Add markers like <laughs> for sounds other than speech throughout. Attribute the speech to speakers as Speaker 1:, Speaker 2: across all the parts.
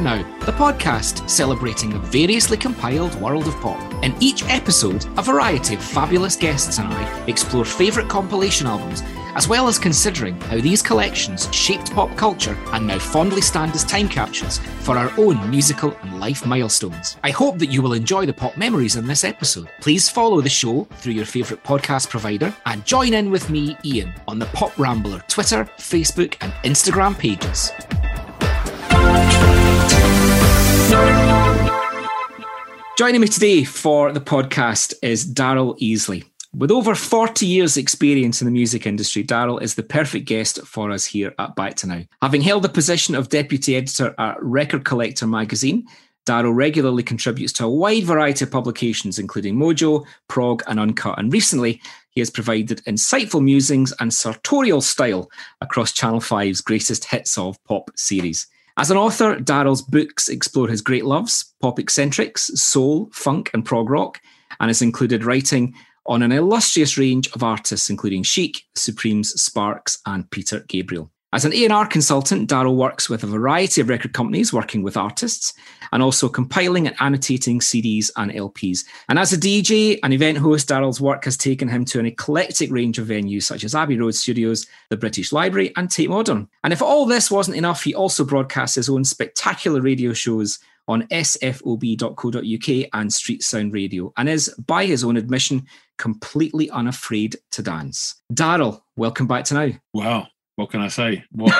Speaker 1: Now, the podcast celebrating the variously compiled world of pop. In each episode, a variety of fabulous guests and I explore favourite compilation albums, as well as considering how these collections shaped pop culture and now fondly stand as time capsules for our own musical and life milestones. I hope that you will enjoy the pop memories in this episode. Please follow the show through your favourite podcast provider and join in with me, Ian, on the Pop Rambler Twitter, Facebook, and Instagram pages. Joining me today for the podcast is Daryl Easlea. With over 40 years' experience in the music industry, Daryl is the perfect guest for us here at Back to Now. Having held the position of deputy editor at Record Collector magazine, Daryl regularly contributes to a wide variety of publications, including Mojo, Prog, and Uncut. And recently, he has provided insightful musings and sartorial style across Channel 5's greatest hits of pop series. As an author, Daryl's books explore his great loves, pop eccentrics, soul, funk, and prog rock, and has included writing on an illustrious range of artists, including Chic, Supremes, Sparks, and Peter Gabriel. As an A&R consultant, Daryl works with a variety of record companies working with artists and also compiling and annotating CDs and LPs. And as a DJ and event host, Daryl's work has taken him to an eclectic range of venues such as Abbey Road Studios, the British Library, and Tate Modern. And if all this wasn't enough, he also broadcasts his own spectacular radio shows on sfob.co.uk and Street Sound Radio, and is, by his own admission, completely unafraid to dance. Daryl, welcome back to now.
Speaker 2: Wow what can I say? What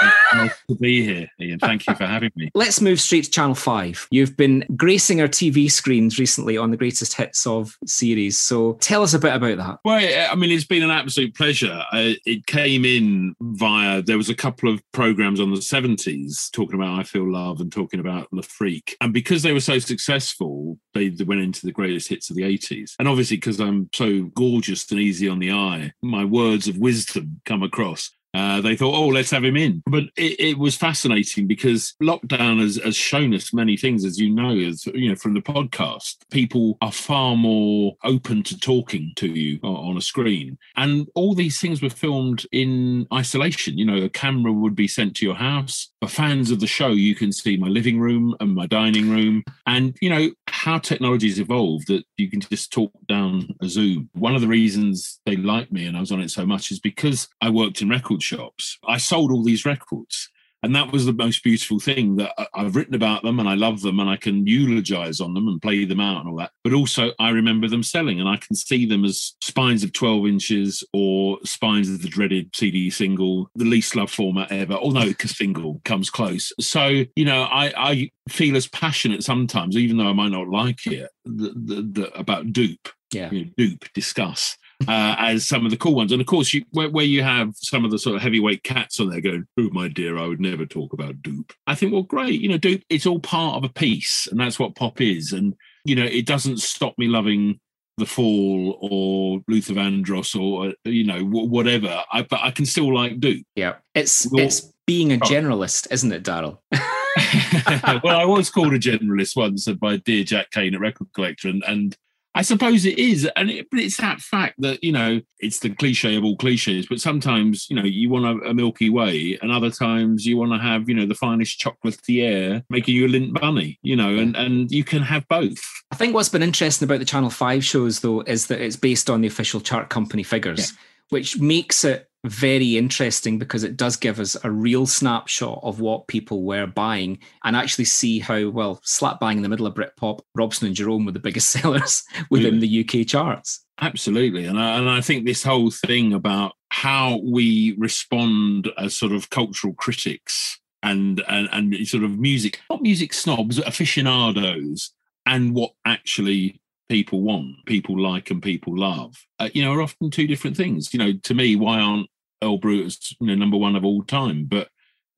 Speaker 2: to be here, Ian. Thank you for having me.
Speaker 1: Let's move straight to Channel 5. You've been gracing our TV screens recently on the greatest hits of series. So tell us a bit about that.
Speaker 2: Well, I mean, it's been an absolute pleasure. Uh, it came in via, there was a couple of programs on the 70s talking about I Feel Love and talking about Le Freak. And because they were so successful, they went into the greatest hits of the 80s. And obviously, because I'm so gorgeous and easy on the eye, my words of wisdom come across. Uh, they thought, oh, let's have him in. But it, it was fascinating because lockdown has, has, shown us many things, as you know, as you know from the podcast. People are far more open to talking to you on a screen, and all these things were filmed in isolation. You know, a camera would be sent to your house. For fans of the show, you can see my living room and my dining room, and you know how technology has evolved that you can just talk down a Zoom. One of the reasons they liked me and I was on it so much is because I worked in record shops. I sold all these records. And that was the most beautiful thing that I've written about them and I love them and I can eulogize on them and play them out and all that. But also, I remember them selling and I can see them as spines of 12 inches or spines of the dreaded CD single, the least loved format ever, although single comes close. So, you know, I, I feel as passionate sometimes, even though I might not like it, the, the, the, about dupe.
Speaker 1: Yeah.
Speaker 2: You know, dupe, discuss uh, as some of the cool ones. And of course, you, where, where, you have some of the sort of heavyweight cats on there going, "Oh my dear, I would never talk about dupe." I think, well, great, you know, dupe. It's all part of a piece, and that's what pop is. And you know, it doesn't stop me loving the Fall or Luther Vandross or you know whatever. I, but I can still like dupe.
Speaker 1: Yeah, it's it's being a oh. generalist, isn't it, Daryl? <laughs> <laughs>
Speaker 2: well, I was called a generalist once by dear Jack Kane at Record Collector, and, and I suppose it is, and it, but it's that fact that you know it's the cliche of all cliches. But sometimes you know you want a, a Milky Way, and other times you want to have you know the finest chocolatier making you a Lindt bunny. You know, and and you can have both.
Speaker 1: I think what's been interesting about the Channel Five shows though is that it's based on the official chart company figures, yeah. which makes it very interesting because it does give us a real snapshot of what people were buying and actually see how well slap bang in the middle of Britpop, Robson and Jerome were the biggest <laughs> sellers within yeah. the UK charts.
Speaker 2: Absolutely, and I, and I think this whole thing about how we respond as sort of cultural critics and and and sort of music, not music snobs, aficionados, and what actually people want, people like, and people love, uh, you know, are often two different things. You know, to me, why aren't Earl Brutus, you know, number one of all time, but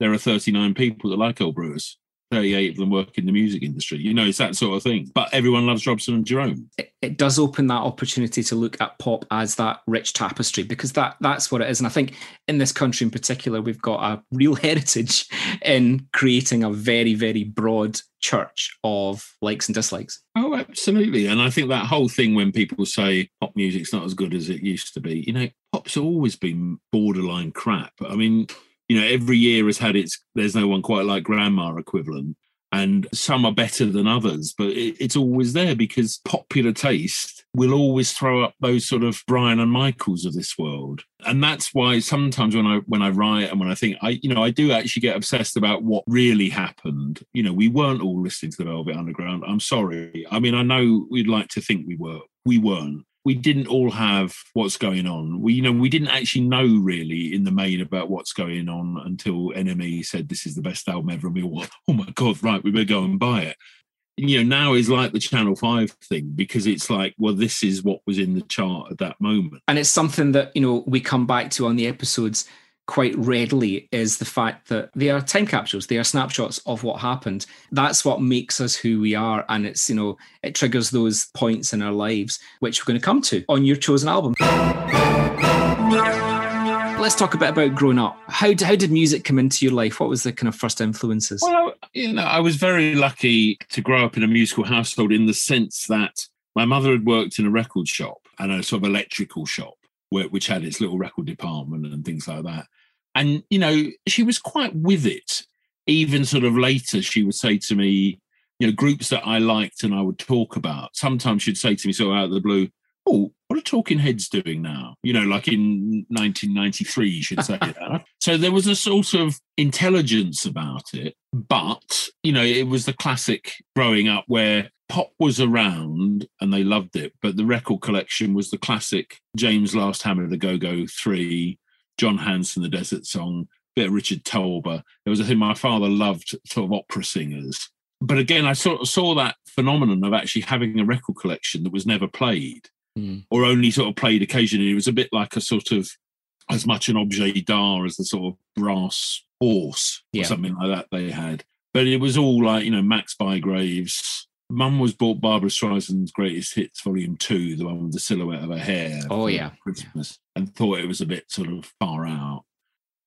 Speaker 2: there are 39 people that like Earl Brutus. 38 of them work in the music industry. You know, it's that sort of thing. But everyone loves Robson and Jerome.
Speaker 1: It, it, does open that opportunity to look at pop as that rich tapestry because that that's what it is. And I think in this country in particular, we've got a real <laughs> heritage in creating a very, very broad church of likes and dislikes.
Speaker 2: Oh, absolutely. And I think that whole thing when people say pop music's not as good as it used to be, you know, pop's always been borderline crap. I mean, you know, every year has had its there's no one quite like grandma equivalent. And some are better than others, but it, it's always there because popular taste will always throw up those sort of Brian and Michaels of this world. And that's why sometimes when I when I write and when I think I, you know, I do actually get obsessed about what really happened. You know, we weren't all listening to the Velvet Underground. I'm sorry. I mean, I know we'd like to think we were. We weren't we didn't all have what's going on. We, you know, we didn't actually know really in the main about what's going on until NME said this is the best album ever, and we all, oh my god, right, we better go and buy it. You know, now is like the Channel Five thing because it's like, well, this is what was in the chart at that moment,
Speaker 1: and it's something that you know we come back to on the episodes quite readily is the fact that they are time capsules they are snapshots of what happened. That's what makes us who we are and it's you know it triggers those points in our lives which we're going to come to on your chosen album. Let's talk a bit about growing up. How, how did music come into your life? What was the kind of first influences?
Speaker 2: Well you know i was very lucky to grow up in a musical household in the sense that my mother had worked in a record shop and a sort of electrical shop which had its little record department and things like that. And, you know, she was quite with it. Even sort of later, she would say to me, you know, groups that I liked and I would talk about. Sometimes she'd say to me, sort of out of the blue, Oh, what are Talking Heads doing now? You know, like in 1993, she'd say that. <laughs> So there was a sort of intelligence about it. But, you know, it was the classic growing up where pop was around and they loved it, but the record collection was the classic James Last Hammer, the Go Go Three, John Hanson, the Desert Song, bit of Richard Tauber. There was a thing my father loved, sort of opera singers. But again, I sort of saw that phenomenon of actually having a record collection that was never played mm. or only sort of played occasionally. It was a bit like a sort of as much an objet d'art as the sort of brass horse or yeah. something like that they had. But it was all like, you know, Max Bygraves, Mum was bought Barbra Streisand's Greatest Hits Volume Two, the one with the silhouette of her hair.
Speaker 1: Oh yeah,
Speaker 2: Christmas, and thought it was a bit sort of far out.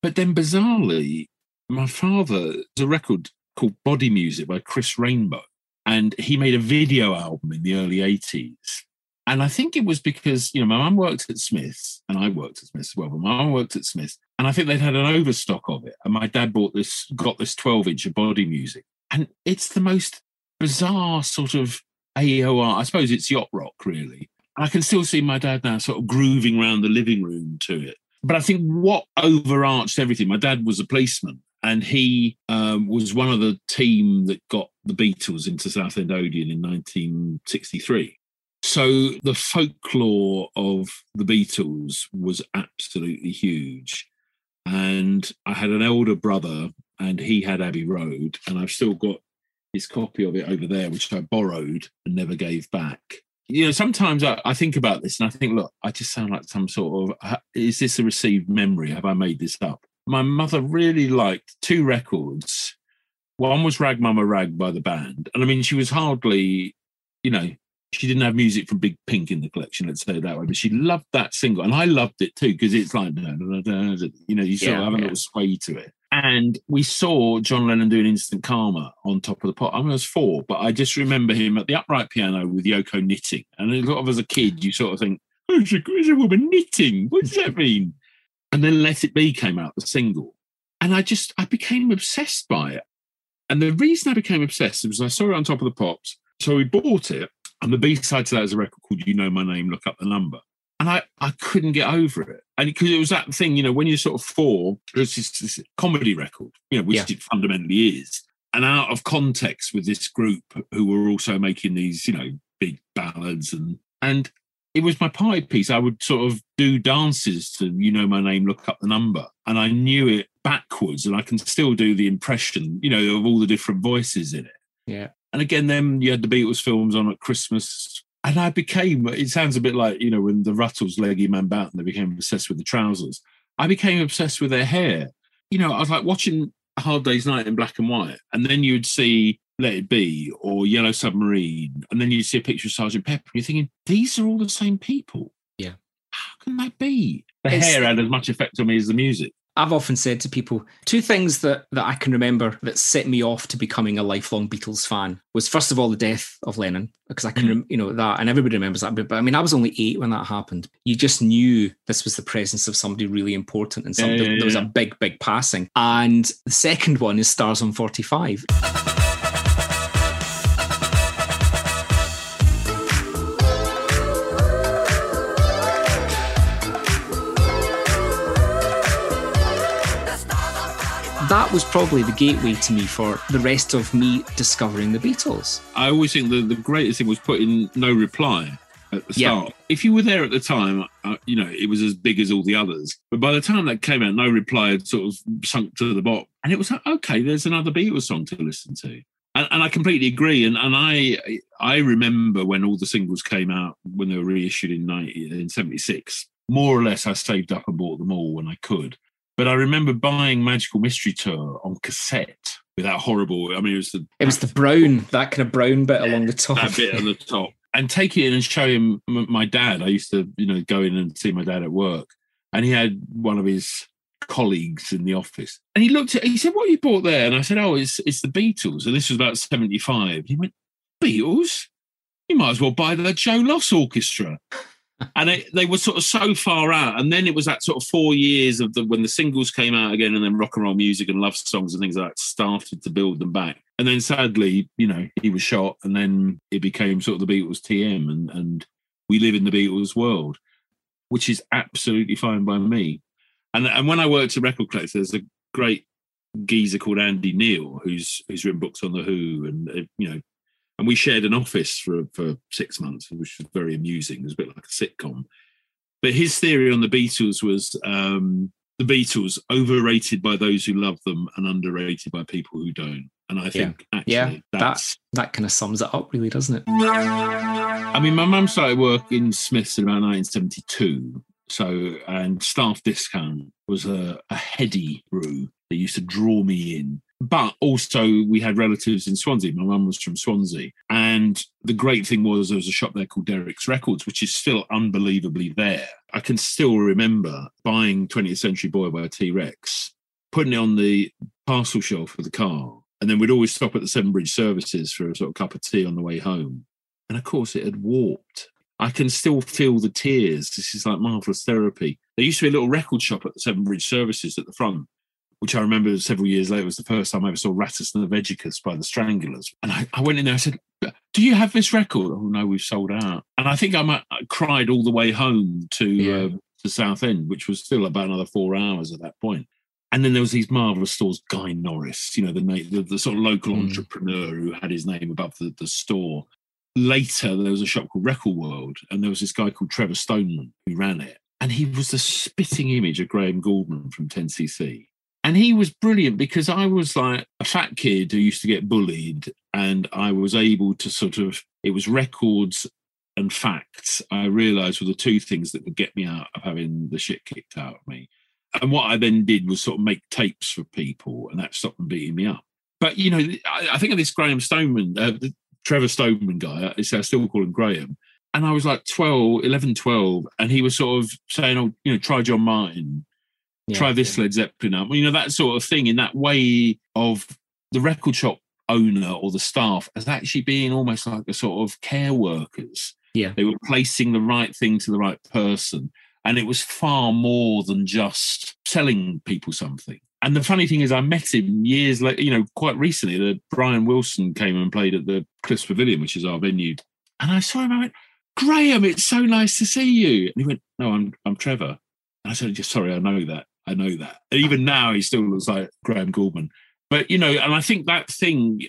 Speaker 2: But then, bizarrely, my father there's a record called Body Music by Chris Rainbow, and he made a video album in the early '80s. And I think it was because you know my mum worked at Smiths and I worked at Smiths as well, but my mum worked at Smiths, and I think they'd had an overstock of it. And my dad bought this, got this 12 inch of Body Music, and it's the most bizarre sort of AOR. I suppose it's yacht rock, really. I can still see my dad now sort of grooving around the living room to it. But I think what overarched everything, my dad was a policeman and he um, was one of the team that got the Beatles into Southend Odeon in 1963. So the folklore of the Beatles was absolutely huge. And I had an elder brother and he had Abbey Road, and I've still got his copy of it over there, which I borrowed and never gave back. You know, sometimes I, I, think about this and I think, look, I just sound like some sort of, is this a received memory? Have I made this up? My mother really liked two records. One was Rag Mama Rag by the band. And I mean, she was hardly, you know, she didn't have music from Big Pink in the collection, let's say that way, but she loved that single. And I loved it too, because it's like, you know, you sort yeah, of have yeah. a little sway to it. And we saw John Lennon doing Instant Karma on top of the pot. I, mean, I was four, but I just remember him at the upright piano with Yoko knitting. And a lot of as a kid, you sort of think, oh, it's a, it's a woman knitting. What does that mean? And then Let It Be came out, the single. And I just, I became obsessed by it. And the reason I became obsessed was I saw it on top of the pops. So we bought it. And the B side to that is a record called You Know My Name, Look Up the Number and I, I couldn't get over it. And because it was that thing, you know, when you're sort of four, it's this, this comedy record, you know, which yeah. it fundamentally is. And out of context with this group who were also making these, you know, big ballads and and it was my pie piece. I would sort of do dances to You Know My Name, Look Up the Number. And I knew it backwards and I can still do the impression, you know, of all the different voices in it.
Speaker 1: Yeah.
Speaker 2: And again, then you had the Beatles films on at Christmas and I became, it sounds a bit like, you know, when the Rutles, Leggy Mountbatten, they became obsessed with the trousers. I became obsessed with their hair. You know, I was like watching Hard Day's Night in black and white, and then you'd see Let It Be or Yellow Submarine, and then you'd see a picture of Sergeant Pepper, and you're thinking, these are all the same people.
Speaker 1: Yeah.
Speaker 2: How can that be? The it's, hair had as much effect on me as the music.
Speaker 1: I've often said to people two things that that I can remember that set me off to becoming a lifelong Beatles fan was first of all the death of Lennon because I can mm. you know that and everybody remembers that but, but I mean I was only 8 when that happened you just knew this was the presence of somebody really important and something yeah, yeah, yeah. there was a big big passing and the second one is Stars on 45 that was probably the gateway to me for the rest of me discovering the Beatles.
Speaker 2: I always think the, the greatest thing was putting no reply at the start. Yeah. If you were there at the time, uh, you know, it was as big as all the others. But by the time that came out, no reply had sort of sunk to the bottom. And it was like, okay, there's another Beatles song to listen to. And, and, I completely agree. And, and I I remember when all the singles came out when they were reissued in 90, in 76. More or less, I saved up and bought them all when I could. But I remember buying Magical Mystery Tour on cassette with that horrible. I mean, it was the
Speaker 1: it was the brown that kind of brown bit along the top.
Speaker 2: That bit on the top, and take it in and show him my dad. I used to, you know, go in and see my dad at work, and he had one of his colleagues in the office, and he looked at. He said, "What you bought there?" And I said, "Oh, it's it's the Beatles." And this was about seventy five. He went, "Beatles." You might as well buy the Joe Loss Orchestra and it, they were sort of so far out. And then it was that sort of four years of the when the singles came out again, and then rock and roll music and love songs and things like that started to build them back. And then sadly, you know, he was shot, and then it became sort of the Beatles TM, and and we live in the Beatles world, which is absolutely fine by me. And and when I worked at Record Collector, there's a great geezer called Andy Neill who's who's written books on the Who and uh, you know and we shared an office for for six months, which was very amusing. It was a bit like a sitcom. But his theory on the Beatles was um, the Beatles overrated by those who love them and underrated by people who don't. And I think yeah. actually yeah, that's
Speaker 1: that, that kind of sums it up, really, doesn't it?
Speaker 2: I mean, my mum started work in Smiths in about 1972. So, and staff discount was a, a heady brew. They used to draw me in but also, we had relatives in Swansea. My mum was from Swansea. And the great thing was there was a shop there called Derek's Records, which is still unbelievably there. I can still remember buying 20th Century Boy by T Rex, putting it on the parcel shelf of the car. And then we'd always stop at the Severn Bridge services for a sort of cup of tea on the way home. And of course, it had warped. I can still feel the tears. This is like marvelous therapy. There used to be a little record shop at the Severn Bridge services at the front which I remember several years later was the first time I ever saw Rattus Norvegicus by the Stranglers. And I, I, went in there, I said, Do you have this record? Oh, no, we've sold out. And I think I, might, I cried all the way home to, yeah. uh, to Southend, which was still about another four hours at that point. And then there was these marvelous stores, Guy Norris, you know, the, the, the sort of local mm. entrepreneur who had his name above the, the store. Later, there was a shop called Record World, and there was this guy called Trevor Stoneman who ran it. And he was the spitting image of Graham Gouldman from 10cc and he was brilliant because I was like a fat kid who used to get bullied, and I was able to sort of, it was records and facts I realized were the two things that would get me out of having the shit kicked out of me. And what I then did was sort of make tapes for people, and that stopped them beating me up. But, you know, I, I think of this Graham Stoneman, uh, the Trevor Stoneman guy, I still call him Graham. And I was like 12, 11, 12, and he was sort of saying, oh, you know, try John Martyn, yeah, try this yeah. Led Zeppelin album, you know, that sort of thing in that way of the record shop owner or the staff as actually being almost like a sort of care workers.
Speaker 1: Yeah.
Speaker 2: They were placing the right thing to the right person. And it was far more than just selling people something. And the funny thing is, I met him years later, you know, quite recently. The Brian Wilson came and played at the Cliffs Pavilion, which is our venue. And I saw him, I went, Graham, it's so nice to see you. And he went, No, I'm I'm Trevor. And I said, just sorry, I know that. I know that. And even now, he still looks like Graham Gouldman. But you know, and I think that thing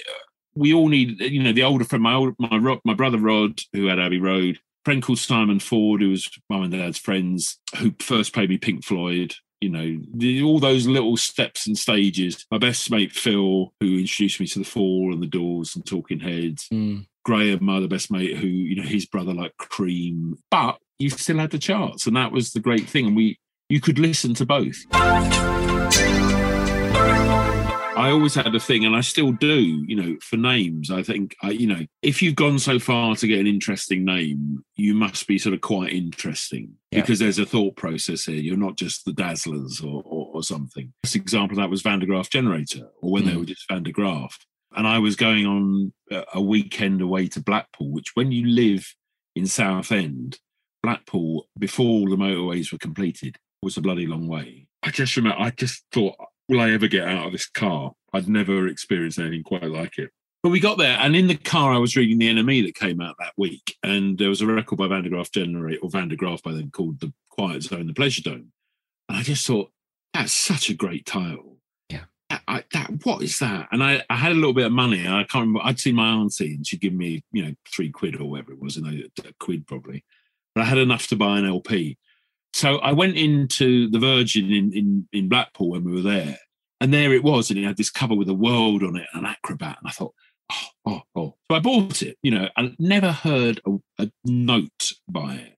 Speaker 2: we all need. You know, the older friend, my old, my my brother Rod, who had Abbey Road, friend called Simon Ford, who was mum and dad's friends, who first played me Pink Floyd. You know, the, all those little steps and stages. My best mate Phil, who introduced me to the Fall and the Doors and Talking Heads. Mm. Graham, my other best mate, who you know his brother like Cream, but you still had the charts, and that was the great thing. And we you could listen to both. I always had a thing, and I still do, you know, for names. I think, I, you know, if you've gone so far to get an interesting name, you must be sort of quite interesting yeah. because there's a thought process here. You're not just the Dazzlers or, or, or something. This example that was Van der Graaf Generator, or when mm. they hmm. were just Van der Graaf. And I was going on a weekend away to Blackpool, which when you live in Southend, Blackpool, before all the motorways were completed, was a bloody long way. I just remember, I just thought, will I ever get out of this car? I'd never experienced anything quite like it. But we got there, and in the car, I was reading the NME that came out that week, and there was a record by Van der Graaf Generate, or Van der Graaf by then, called The Quiet Zone, The Pleasure Dome. And I just thought, that's such a great title.
Speaker 1: Yeah.
Speaker 2: I, I, that what is that? And I, I had a little bit of money. I can't remember. I'd seen my auntie, and she'd give me, you know, three quid or whatever it was, and a quid probably. But I had enough to buy an LP. So I went into the Virgin in, in, in Blackpool when we were there, and there it was, and it had this cover with a world on it, and an acrobat. And I thought, oh, oh, oh. So I bought it, you know, and never heard a, a note by it.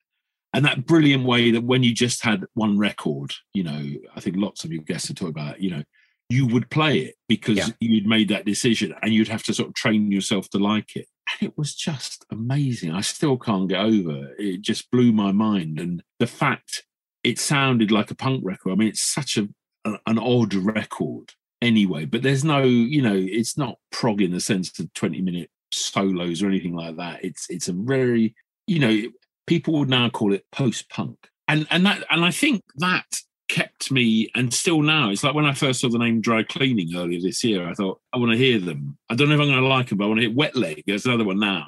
Speaker 2: And that brilliant way that when you just had one record, you know, I think lots of your guests have talked about, you know, you would play it because yeah. you'd made that decision and you'd have to sort of train yourself to like it. And it was just amazing. I still can't get over it. Just blew my mind. And the fact it sounded like a punk record, I mean, it's such a, a an odd record anyway. But there's no, you know, it's not prog in the sense of 20 minute solos or anything like that. It's it's a very, you know, people would now call it post punk. And and that and I think that kept me and still now it's like when I first saw the name dry cleaning earlier this year, I thought, I want to hear them. I don't know if I'm gonna like them, but I want to hear wet leg. There's another one now.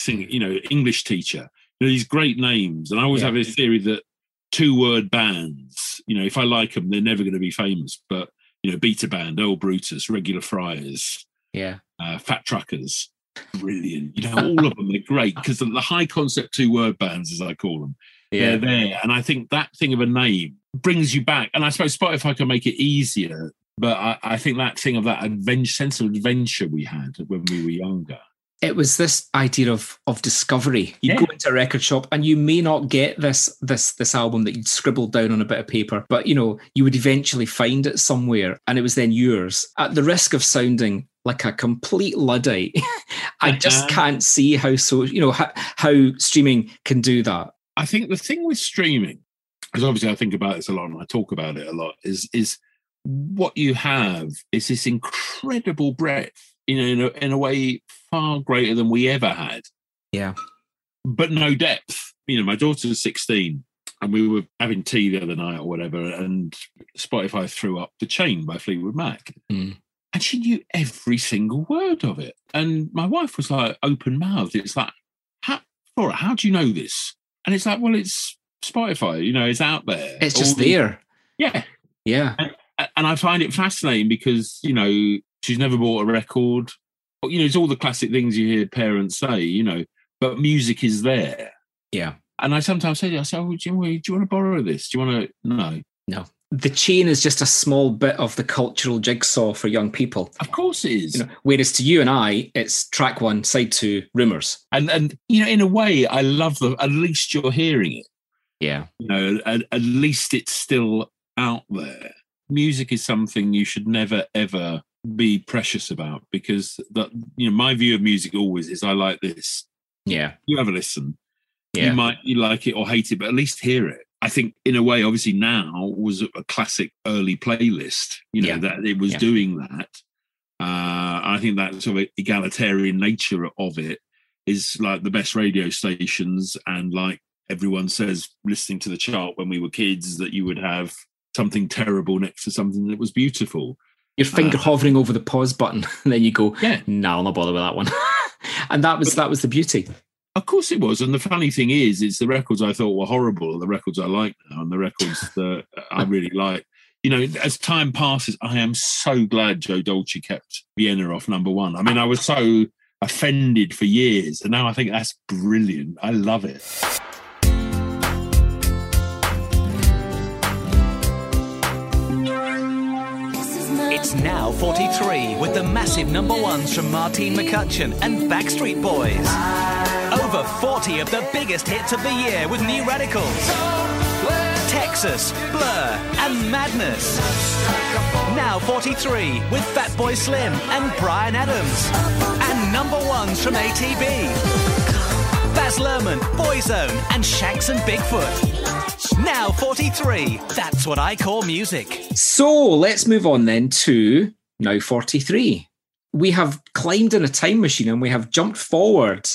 Speaker 2: Sing, you know, English teacher. You know, these great names. And I always yeah. have this theory that two word bands, you know, if I like them, they're never going to be famous. But you know, Beta Band, Earl Brutus, Regular Fries,
Speaker 1: yeah,
Speaker 2: uh, Fat Truckers, brilliant. You know, all of them are great because the, the, high concept two word bands, as I call them, yeah. they're there. And I think that thing of a name brings you back. And I suppose Spotify can make it easier, but I, I think that thing of that adventure, sense of adventure we had when we were younger
Speaker 1: it was this idea of of discovery. You yeah. go into a record shop and you may not get this this this album that you'd scribbled down on a bit of paper, but you know you would eventually find it somewhere, and it was then yours. At the risk of sounding like a complete luddite, <laughs> I just uh-huh. can't see how so you know how, how streaming can do that.
Speaker 2: I think the thing with streaming, because obviously I think about this a lot and I talk about it a lot, is is what you have is this incredible breadth you know, in a, in a way far greater than we ever had.
Speaker 1: Yeah.
Speaker 2: But no depth. You know, my daughter's 16 and we were having tea the other night or whatever, and Spotify threw up The Chain by Fleetwood Mac.
Speaker 1: Mm.
Speaker 2: And she knew every single word of it. And my wife was like open mouthed. It's like, how, Laura, how do you know this? And it's like, well, it's Spotify, you know, it's out there.
Speaker 1: It's just there.
Speaker 2: Yeah.
Speaker 1: Yeah.
Speaker 2: And, and I find it fascinating because, you know, She's never bought a record. You know, it's all the classic things you hear parents say, you know, but music is there.
Speaker 1: Yeah.
Speaker 2: And I sometimes say, I say, oh, do, you, do you want to borrow this? Do you want to? No.
Speaker 1: No. The chain is just a small bit of the cultural jigsaw for young people.
Speaker 2: Of course it is.
Speaker 1: You know, whereas to you and I, it's track one, side two, rumors.
Speaker 2: And and you know, in a way, I love the at least you're hearing it.
Speaker 1: Yeah.
Speaker 2: You know, at, at least it's still out there. Music is something you should never ever be precious about because that you know my view of music always is I like this.
Speaker 1: Yeah,
Speaker 2: you have a listen. Yeah. You might you like it or hate it, but at least hear it. I think in a way, obviously now was a classic early playlist. You know yeah. that it was yeah. doing that. Uh, I think that sort of egalitarian nature of it is like the best radio stations and like everyone says listening to the chart when we were kids that you would have something terrible next to something that was beautiful
Speaker 1: your finger uh, hovering over the pause button, <laughs> and then you go,
Speaker 2: "Yeah,
Speaker 1: no, nah, I'll not bother with that one." <laughs> and that was but, that was the beauty.
Speaker 2: Of course, it was. And the funny thing is, it's the records I thought were horrible, the records I like now, and the records <laughs> that I really like. You know, as time passes, I am so glad Joe Dolce kept Vienna off number one. I mean, I was so offended for years, and now I think that's brilliant. I love it.
Speaker 3: Now 43 with the massive number ones from Martine McCutcheon and Backstreet Boys. Over 40 of the biggest hits of the year with New Radicals. Texas, Blur, and Madness. Now 43 with Fatboy Slim and Bryan Adams. And number ones from ATB. Baz Luhrmann, Boyzone, and Shanks and Bigfoot. Now 43. That's what I call music.
Speaker 1: So let's move on then to now 43. We have climbed in a time machine and we have jumped forward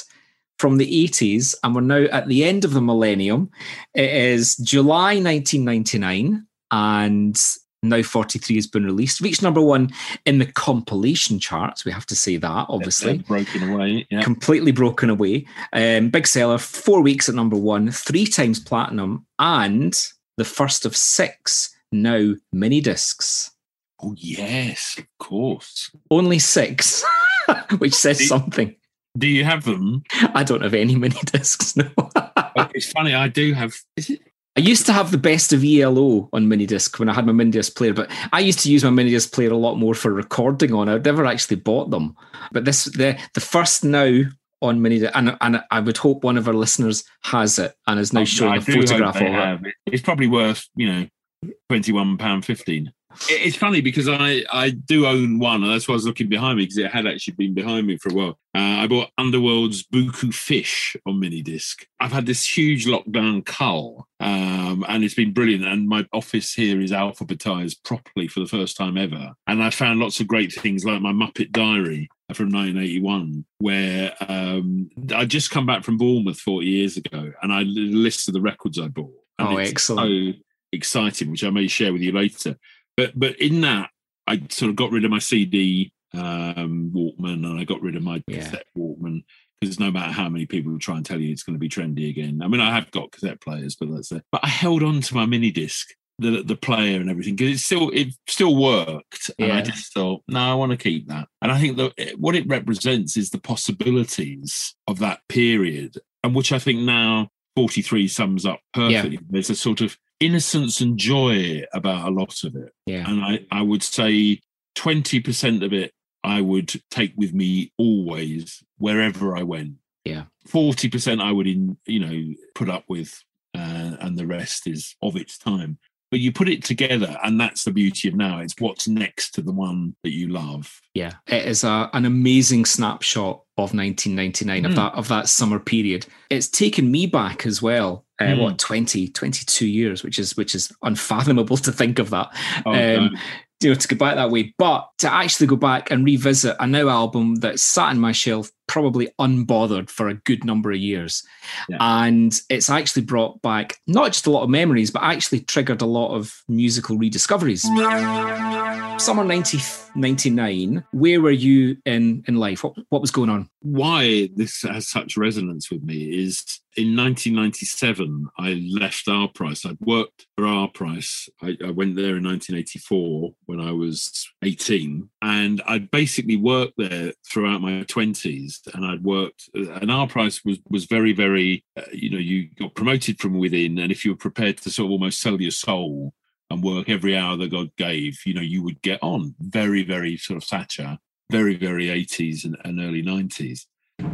Speaker 1: from the 80s and we're now at the end of the millennium. It is July 1999 and now 43 has been released. Reached number one in the compilation charts. We have to say that, obviously.
Speaker 2: broken away. Yeah.
Speaker 1: Completely broken away. Um, big seller, four weeks at number one, three times platinum, and the first of six now mini discs.
Speaker 2: Oh, yes, of course.
Speaker 1: Only six, <laughs> which says something.
Speaker 2: Do you have them?
Speaker 1: I don't have any mini <laughs> discs, no.
Speaker 2: it's funny, I do have. Is it
Speaker 1: I used to have the best of ELO on minidisc when I had my minidisc player, but I used to use my minidisc player a lot more for recording on. I'd never actually bought them. But this the the first now on minidisc, and and I would hope one of our listeners has it and is now
Speaker 2: Oh,
Speaker 1: showing
Speaker 2: I
Speaker 1: a photograph of it.
Speaker 2: it. It's probably worth, you know, twenty one pound fifteen. It's funny because I I do own one, and that's why I was looking behind me because it had actually been behind me for a while. Uh, I bought Underworld's Beaucoup Fish on mini disc. I've had this huge lockdown cull, um, and it's been brilliant. And my office here is alphabetized properly for the first time ever. And I found lots of great things like my Muppet Diary from 1981, where um, I just come back from Bournemouth 40 years ago, and I listed the records I bought. And
Speaker 1: Oh,
Speaker 2: it's
Speaker 1: excellent.
Speaker 2: So exciting, which I may share with you later. But but in that, I sort of got rid of my CD um, Walkman, and I got rid of my
Speaker 1: Yeah.
Speaker 2: cassette Walkman because no matter how many people try and tell you it's going to be trendy again. I mean, I have got cassette players, but let's say, but I held on to my mini disc, the the player and everything because it still it still worked, and I just thought, no, I want to keep that. And I think that what it represents is the possibilities of that period, and which I think now 43 sums up perfectly. There's a sort of innocence and joy about a lot of it.
Speaker 1: Yeah.
Speaker 2: And I, I would say 20% of it I would take with me always, wherever I went.
Speaker 1: Yeah.
Speaker 2: 40% I would, in, you know, put up with, uh, and the rest is of its time. But you put it together, and that's the beauty of now. It's what's next to the one that you love.
Speaker 1: Yeah, it is a, an amazing snapshot of 1999 of
Speaker 2: Mm.
Speaker 1: that of that summer period. It's taken me back as well. Uh,
Speaker 2: Mm.
Speaker 1: What 20, 22 years, which is which is unfathomable to think of that.
Speaker 2: Oh,
Speaker 1: Um,
Speaker 2: no.
Speaker 1: you know, to go back that way, but to actually go back and revisit a now album that sat in my shelf, probably unbothered for a good number of years,
Speaker 2: Yeah.
Speaker 1: and it's actually brought back not just a lot of memories, but actually triggered a lot of musical rediscoveries. Summer 90, 99, where were you in in life? What what was going on?
Speaker 2: why this has such resonance with me is in 1997 I left Our Price. I'd worked for Our Price. I, I went there in 1984 when I was 18, and I'd basically worked there throughout my 20s. And I'd worked, and our Price was was very very, uh, you know, you got promoted from within, and if you were prepared to sort of almost sell your soul and work every hour that God gave, you know, you would get on. Very very sort of Thatcher very, very 80s and, and early 90s.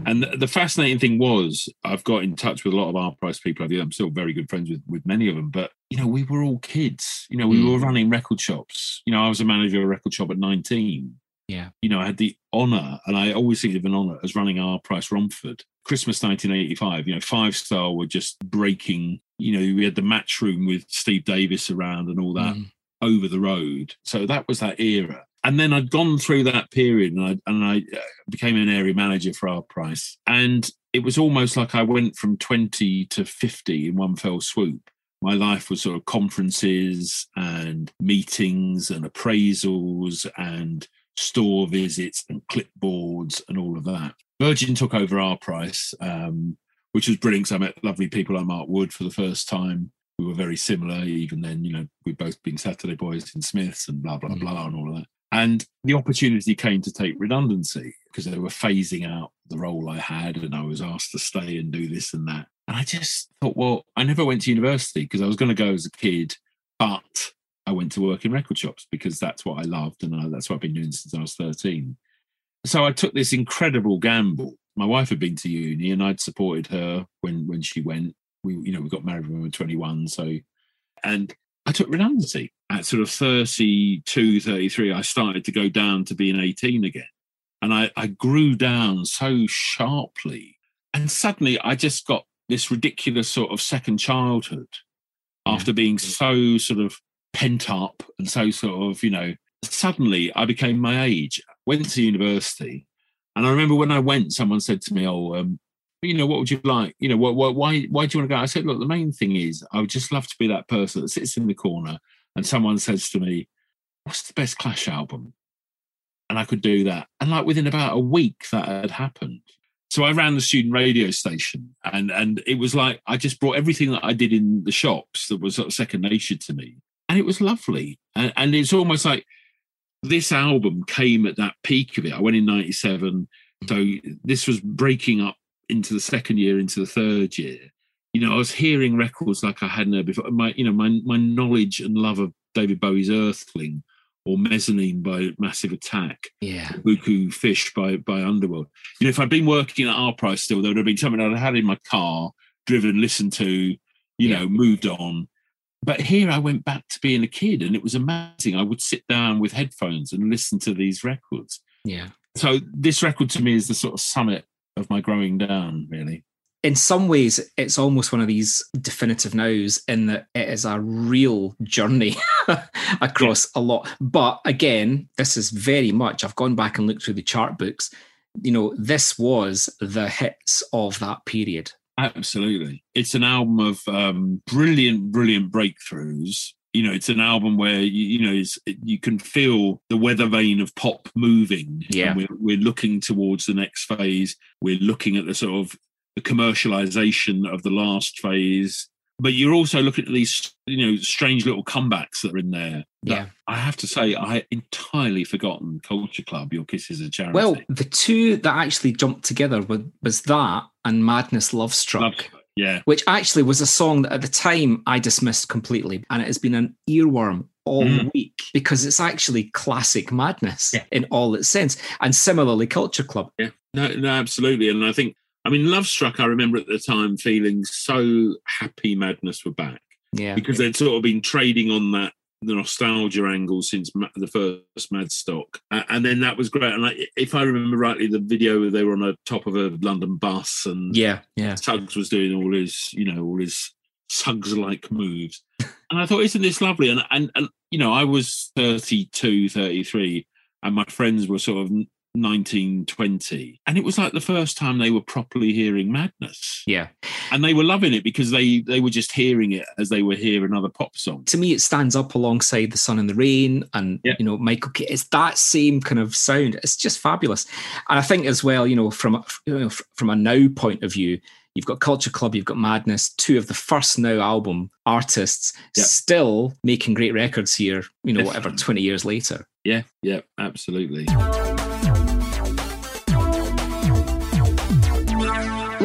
Speaker 2: And the, the fascinating thing was, I've got in touch with a lot of our price people. I'm still very good friends with, with many of them, but you know, we were all kids. You know, we
Speaker 1: Mm.
Speaker 2: were running record shops. You know, I was a manager of a record shop at 19.
Speaker 1: Yeah.
Speaker 2: You know, I had the honor, and I always think of an honor as running our price Romford. Christmas 1985, you know, Five Star were just breaking. You know, we had the match room with Steve Davis around and all that
Speaker 1: Mm.
Speaker 2: over the road. So that was that era. And then I'd gone through that period and I, and I uh, became an area manager for our price. And it was almost like I went from 20 to 50 in one fell swoop. My life was sort of conferences and meetings and appraisals and store visits and clipboards and all of that. Virgin took over our price, um, which was brilliant. 'cause I met lovely people like Mark Wood for the first time we were very similar. Even then, you know, we'd both been Saturday boys in Smiths and blah blah
Speaker 1: Mm.
Speaker 2: blah and all of that. And the opportunity came to take redundancy because they were phasing out the role I had, and I was asked to stay and do this and that. And I just thought, well, I never went to university because I was going to go as a kid, but I went to work in record shops because that's what I loved, and I, that's what I've been doing since I was thirteen. So I took this incredible gamble. My wife had been to uni, and I'd supported her when when she went. We you know we got married when we were 21 so and i took redundancy. At sort of 32 33 i started to go down to being 18 again. And i i grew down so sharply. And suddenly i just got this ridiculous sort of second childhood after being mm. so sort of pent up and so sort of, you know, suddenly I became my age, went to university. And I remember when I went, someone said to me, Oh, um, you know, what would you like? You know, why, why do you want to go? I said, look, the main thing is I would just love to be that person that sits in the corner and someone says to me, what's the best Clash album? And I could do that. And like within about a week that had happened. So I ran the student radio station and, and it was like, I just brought everything that I did in the shops that was sort of second nature to me. And it was lovely. And, and it's almost like this album came at that peak of it. I went in 97. So this was breaking up into the second year, into the third year, you know, I was hearing records like I hadn't heard before. My, you know, my my knowledge and love of David Bowie's Earthling or Mezzanine by Massive Attack,
Speaker 1: yeah,
Speaker 2: Beaucoup Fish by by Underworld. You know, if I'd been working at our price still, there would have been something I'd had in my car, driven, listened to, you yeah. know, moved on. But here I went back to being a kid, and it was amazing. I would sit down with headphones and listen to these records.
Speaker 1: Yeah.
Speaker 2: So this record to me is the sort of summit of my growing down, really.
Speaker 1: In some ways, it's almost one of these definitive nows in that it is a real journey <laughs> across yeah. a lot. But again, this is very much, I've gone back and looked through the chart books. You know, this was the hits of that period.
Speaker 2: Absolutely. It's an album of um, brilliant, brilliant breakthroughs. You know it's an album where you, you know you can feel the weather vane of pop moving.
Speaker 1: Yeah.
Speaker 2: we're, we're, looking towards the next phase. We're looking at the sort of the commercialization of the last phase but you're also looking at these you know strange little comebacks that are in there
Speaker 1: yeah
Speaker 2: i have to say i entirely forgotten culture club your kisses a charity
Speaker 1: well the two that actually jumped together was, was that and madness love struck
Speaker 2: love yeah.
Speaker 1: Which actually was a song that at the time I dismissed completely. And it has been an earworm all mm. week because it's actually classic madness yeah. in all its sense. And similarly, Culture Club.
Speaker 2: Yeah. No, no, absolutely. And I think, I mean, Love Struck, I remember at the time feeling so happy madness were back.
Speaker 1: Yeah.
Speaker 2: Because they'd sort of been trading on that the nostalgia angle since the first Madstock, uh, and then that was great. And like, if I remember rightly, the video they were on the top of a London bus, and
Speaker 1: yeah, yeah,
Speaker 2: Suggs was doing all his, you know, all his Suggs-like moves, <laughs> and I thought, isn't this lovely? And and and you know, I was 32, 33, and my friends were sort of 1920 and it was like the first time they were properly hearing madness
Speaker 1: yeah
Speaker 2: and they were loving it because they they were just hearing it as they were hearing another pop song
Speaker 1: to me it stands up alongside the sun and the rain and yeah. you know michael K- it's that same kind of sound it's just fabulous and i think as well you know from you know, from a now point of view You've got Culture Club, you've got Madness, two of the first now album artists yep. still making great records here, you know, whatever, 20 years later.
Speaker 2: Yeah, yeah, absolutely.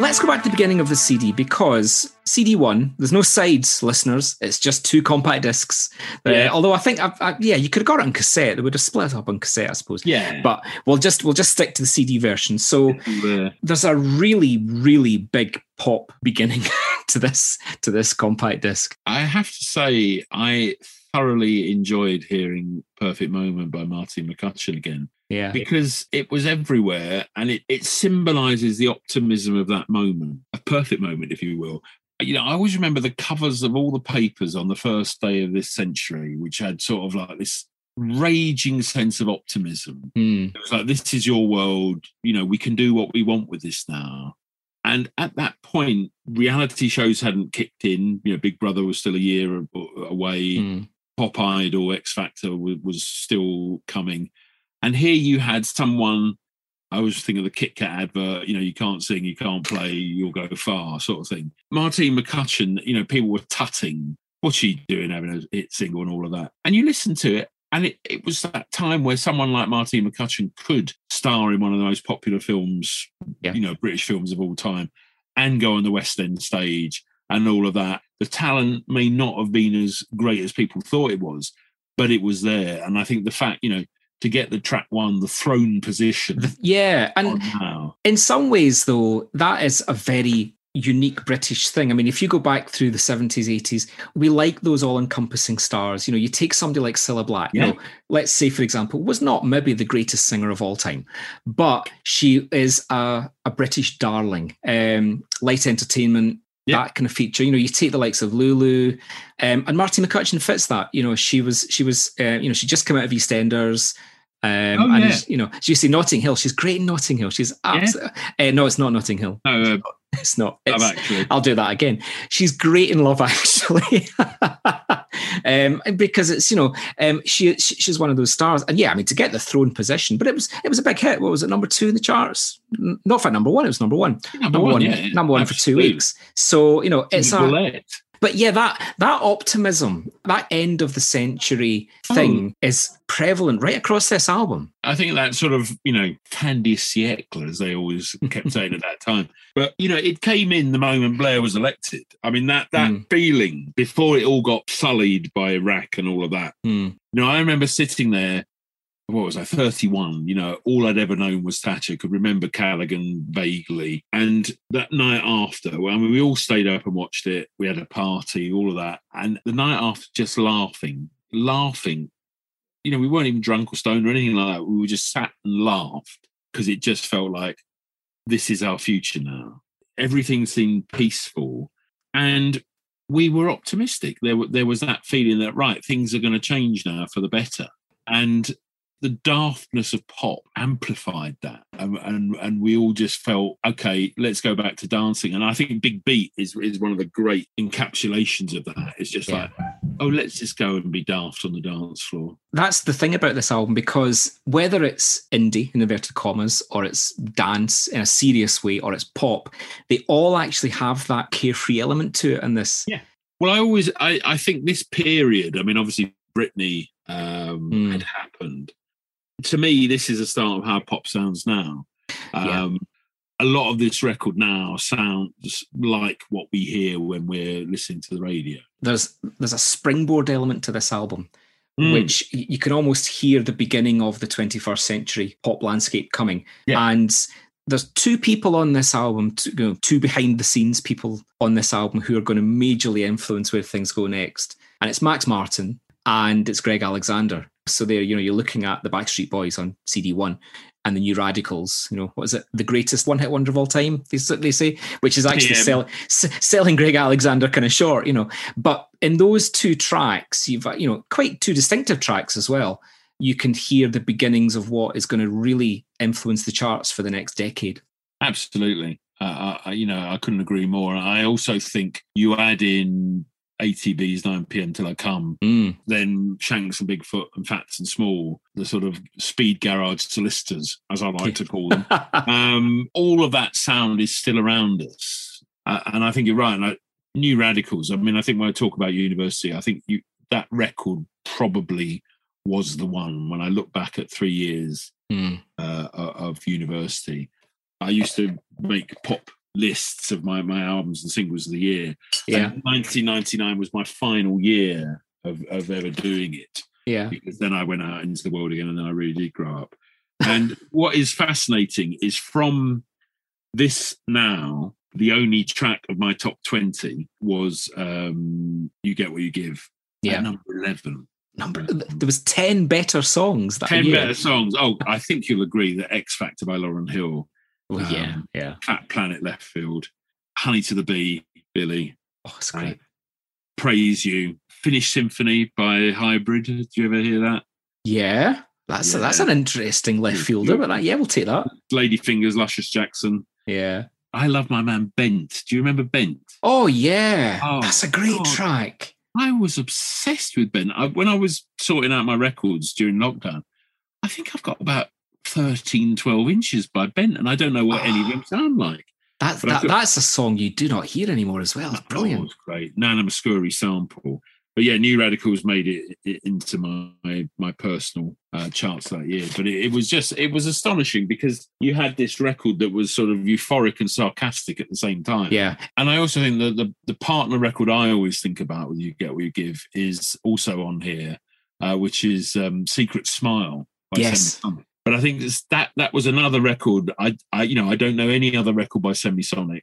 Speaker 1: Let's go back to the beginning of the CD because CD one, there's no sides, listeners. It's just two compact discs. Uh, yeah. Uh, although I think, I, I, yeah, you could have got it on cassette. They would have split up on cassette, I suppose.
Speaker 2: Yeah.
Speaker 1: But we'll just we'll just stick to the CD version. So yeah. there's a really really big pop beginning <laughs> to this to this compact disc.
Speaker 2: I have to say, I thoroughly enjoyed hearing "Perfect Moment" by Martine McCutcheon again.
Speaker 1: Yeah.
Speaker 2: Because it was everywhere and it, it symbolizes the optimism of that moment, a perfect moment, if you will. You know, I always remember the covers of all the papers on the first day of this century, which had sort of like this raging sense of optimism.
Speaker 1: Mm.
Speaker 2: It was like, this is your world. You know, we can do what we want with this now. And at that point, reality shows hadn't kicked in. You know, Big Brother was still a year away. Mm. Pop Idol, or X Factor was still coming. And here you had someone, I was thinking of the Kit Kat advert, you know, you can't sing, you can't play, you'll go far, sort of thing. Martine McCutcheon, you know, people were tutting, what's she doing having a hit single and all of that? And you listen to it, and it, it was that time where someone like Martine McCutcheon could star in one of the most popular films, yeah. you know, British films of all time, and go on the West End stage and all of that. The talent may not have been as great as people thought it was, but it was there. And I think the fact, you know, to get the track one, the throne position.
Speaker 1: Yeah. And in some ways, though, that is a very unique British thing. I mean, if you go back through the 70s, 80s, we like those all encompassing stars. You know, you take somebody like Cilla Black, yeah. you know, let's say, for example, was not maybe the greatest singer of all time, but she is a, a British darling. Um, light entertainment,
Speaker 2: Yeah.
Speaker 1: that kind of feature. You know, you take the likes of Lulu, um, and Marty McCutcheon fits that. You know, she was she was uh, you know she just came out of EastEnders. Um,
Speaker 2: Oh,
Speaker 1: and
Speaker 2: yeah.
Speaker 1: you know, you see Notting Hill. She's great in Notting Hill. She's absolutely. Uh, no, it's not Notting Hill.
Speaker 2: No, uh,
Speaker 1: It's not. It's-
Speaker 2: Actually.
Speaker 1: I'll do that again. She's great in Love Actually, <laughs> um, because it's you know um, she, she she's one of those stars, and yeah, I mean to get the throne position, but it was it was a big hit. What was it? Number two in the charts? Not for number one. It was number one.
Speaker 2: Number one, yeah,
Speaker 1: number one for two weeks. So you know it's a. but yeah, that that optimism, that end of the century
Speaker 2: Oh.
Speaker 1: thing is prevalent right across this album.
Speaker 2: I think that sort of, you know, de siècle, as they always <laughs> kept saying at that time. But, you know, it came in the moment Blair was elected. I mean, that that
Speaker 1: Mm.
Speaker 2: feeling before it all got sullied by Iraq and all of that.
Speaker 1: Hmm.
Speaker 2: You know, I remember sitting there, what was I, 31, you know, all I'd ever known was Thatcher, could remember Callaghan vaguely. And that night after, well, I mean, we all stayed up and watched it. We had a party, all of that. And the night after, just laughing, laughing. You know, we weren't even drunk or stoned or anything like that. We were just sat and laughed because it just felt like this is our future now. Everything seemed peaceful. And we were optimistic. There, there was that feeling that, right, things are going to change now for the better. And the daftness of pop amplified that. And, and, and we all just felt, okay, let's go back to dancing. And I think Big Beat is, is one of the great encapsulations of that. It's just
Speaker 1: Yeah.
Speaker 2: like, oh, let's just go and be daft on the dance floor.
Speaker 1: that's the thing about this album because whether it's indie in inverted commas or it's dance in a serious way or it's pop, they all actually have that carefree element to it in this.
Speaker 2: Yeah. Well, I always, I, I think this period, I mean, obviously Britney um,
Speaker 1: Mm.
Speaker 2: had happened. To me, this is the start of how pop sounds now.
Speaker 1: Yeah.
Speaker 2: Um, A lot of this record now sounds like what we hear when we're listening to the radio.
Speaker 1: There's there's a springboard element to this album,
Speaker 2: Mm.
Speaker 1: which you can almost hear the beginning of the 21st century pop landscape coming.
Speaker 2: Yeah.
Speaker 1: And there's two people on this album, two, you know, two behind the scenes people on this album who are going to majorly influence where things go next. And it's Max Martin and it's Greg Alexander. So there, you know, you're looking at the Backstreet Boys on CD one and the New Radicals. You know, what is it? The greatest one-hit wonder of all time. They say, which is actually
Speaker 2: Yeah.
Speaker 1: sell, s- selling Greg Alexander kind of short. You know, but in those two tracks, you've you know quite two distinctive tracks as well. You can hear the beginnings of what is going to really influence the charts for the next decade.
Speaker 2: Absolutely. Uh, I, you know, I couldn't agree more. I also think you add in ATB's 9 p.m. till I come,
Speaker 1: Mm.
Speaker 2: then Shanks and Bigfoot and Phats and Small, the sort of speed garage solicitors, as I like to call them. <laughs> um, all of that sound is still around us. Uh, and I think you're right. New Radicals, I mean, I think when I talk about university, I think you, that record probably was the one when I look back at three years
Speaker 1: Mm.
Speaker 2: uh, of university. I used to make pop lists of my, my albums and singles of the year.
Speaker 1: Yeah,
Speaker 2: And 1999 was my final year of, of ever doing it
Speaker 1: yeah,
Speaker 2: because then I went out into the world again and then I really did grow up. And <laughs> what is fascinating is from this now, the only track of my top 20 was um, You Get What You Give.
Speaker 1: yeah.
Speaker 2: number 11.
Speaker 1: Number there was ten better songs that
Speaker 2: 10
Speaker 1: year.
Speaker 2: better songs. Oh, I think you'll agree that X Factor by Lauryn Hill,
Speaker 1: Well, yeah,
Speaker 2: um,
Speaker 1: yeah.
Speaker 2: Phat Planet Leftfield, Honey to the Bee, Billie,
Speaker 1: Oh, it's great.
Speaker 2: Praise You, Finished Symphony by Hybrid. Did you ever hear that?
Speaker 1: Yeah, that's
Speaker 2: Yeah.
Speaker 1: that's an interesting left fielder. But that, yeah, we'll take that.
Speaker 2: Ladyfingers, Luscious Jackson.
Speaker 1: Yeah.
Speaker 2: I love my man Bent. Do you remember Bent?
Speaker 1: Oh yeah,
Speaker 2: Oh,
Speaker 1: that's a great
Speaker 2: God.
Speaker 1: track.
Speaker 2: I was obsessed with Bent. I, when I was sorting out my records during lockdown, I think I've got about 13, 12 inches by Bent, and I don't know what any of them sound like.
Speaker 1: That, that that's a song you do not hear anymore as well. It's
Speaker 2: Oh,
Speaker 1: brilliant.
Speaker 2: it's great. Nana Mouskouri sample. But yeah, New Radicals made it, it into my my personal uh, charts that year. But it, it was just it was astonishing because you had this record that was sort of euphoric and sarcastic at the same time.
Speaker 1: Yeah,
Speaker 2: And I also think that the, the partner record I always think about with You Get What You Give is also on here, uh, which is um, Secret Smile by
Speaker 1: Yes.
Speaker 2: Semisonic. But I think that that was another record. I, I you know I don't know any other record by Semisonic,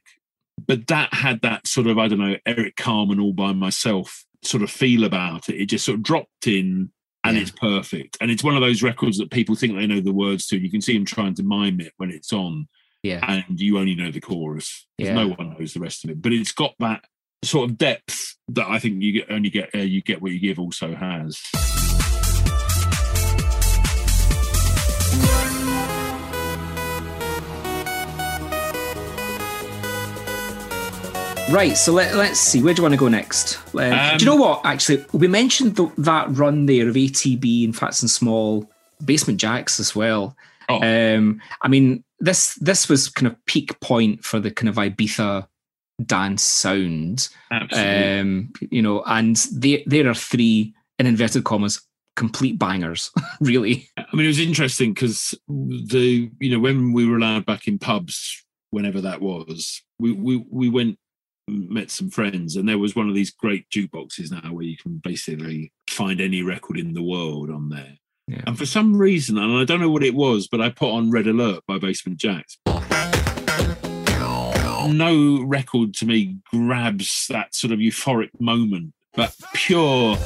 Speaker 2: but that had that sort of I don't know Eric Carmen all by myself sort of feel about it. It just sort of dropped in and
Speaker 1: Yeah.
Speaker 2: it's perfect. And it's one of those records that people think they know the words to. You can see them trying to mime it when it's on.
Speaker 1: Yeah.
Speaker 2: and you only know the chorus.
Speaker 1: Yeah.
Speaker 2: No one knows the rest of it. But it's got that sort of depth that I think you get, only get uh, you get what you give also has.
Speaker 1: Right, so let, let's see. Where do you want to go next? Uh,
Speaker 2: Um,
Speaker 1: do you know what? Actually, we mentioned the, that run there of ATB and Phats and Small, Basement Jaxx as well.
Speaker 2: Oh.
Speaker 1: Um, I mean, this this was kind of peak point for the kind of Ibiza dance sound.
Speaker 2: Absolutely.
Speaker 1: Um, you know, and they, there are three, in inverted commas, complete bangers, <laughs> really.
Speaker 2: I mean, it was interesting because the you know when we were allowed back in pubs, whenever that was, we mm. we we went met some friends, and there was one of these great jukeboxes now where you can basically find any record in the world on there.
Speaker 1: Yeah.
Speaker 2: And for some reason, and I don't know what it was, but I put on Red Alert by Basement Jaxx. No record to me grabs that sort of euphoric moment, but pure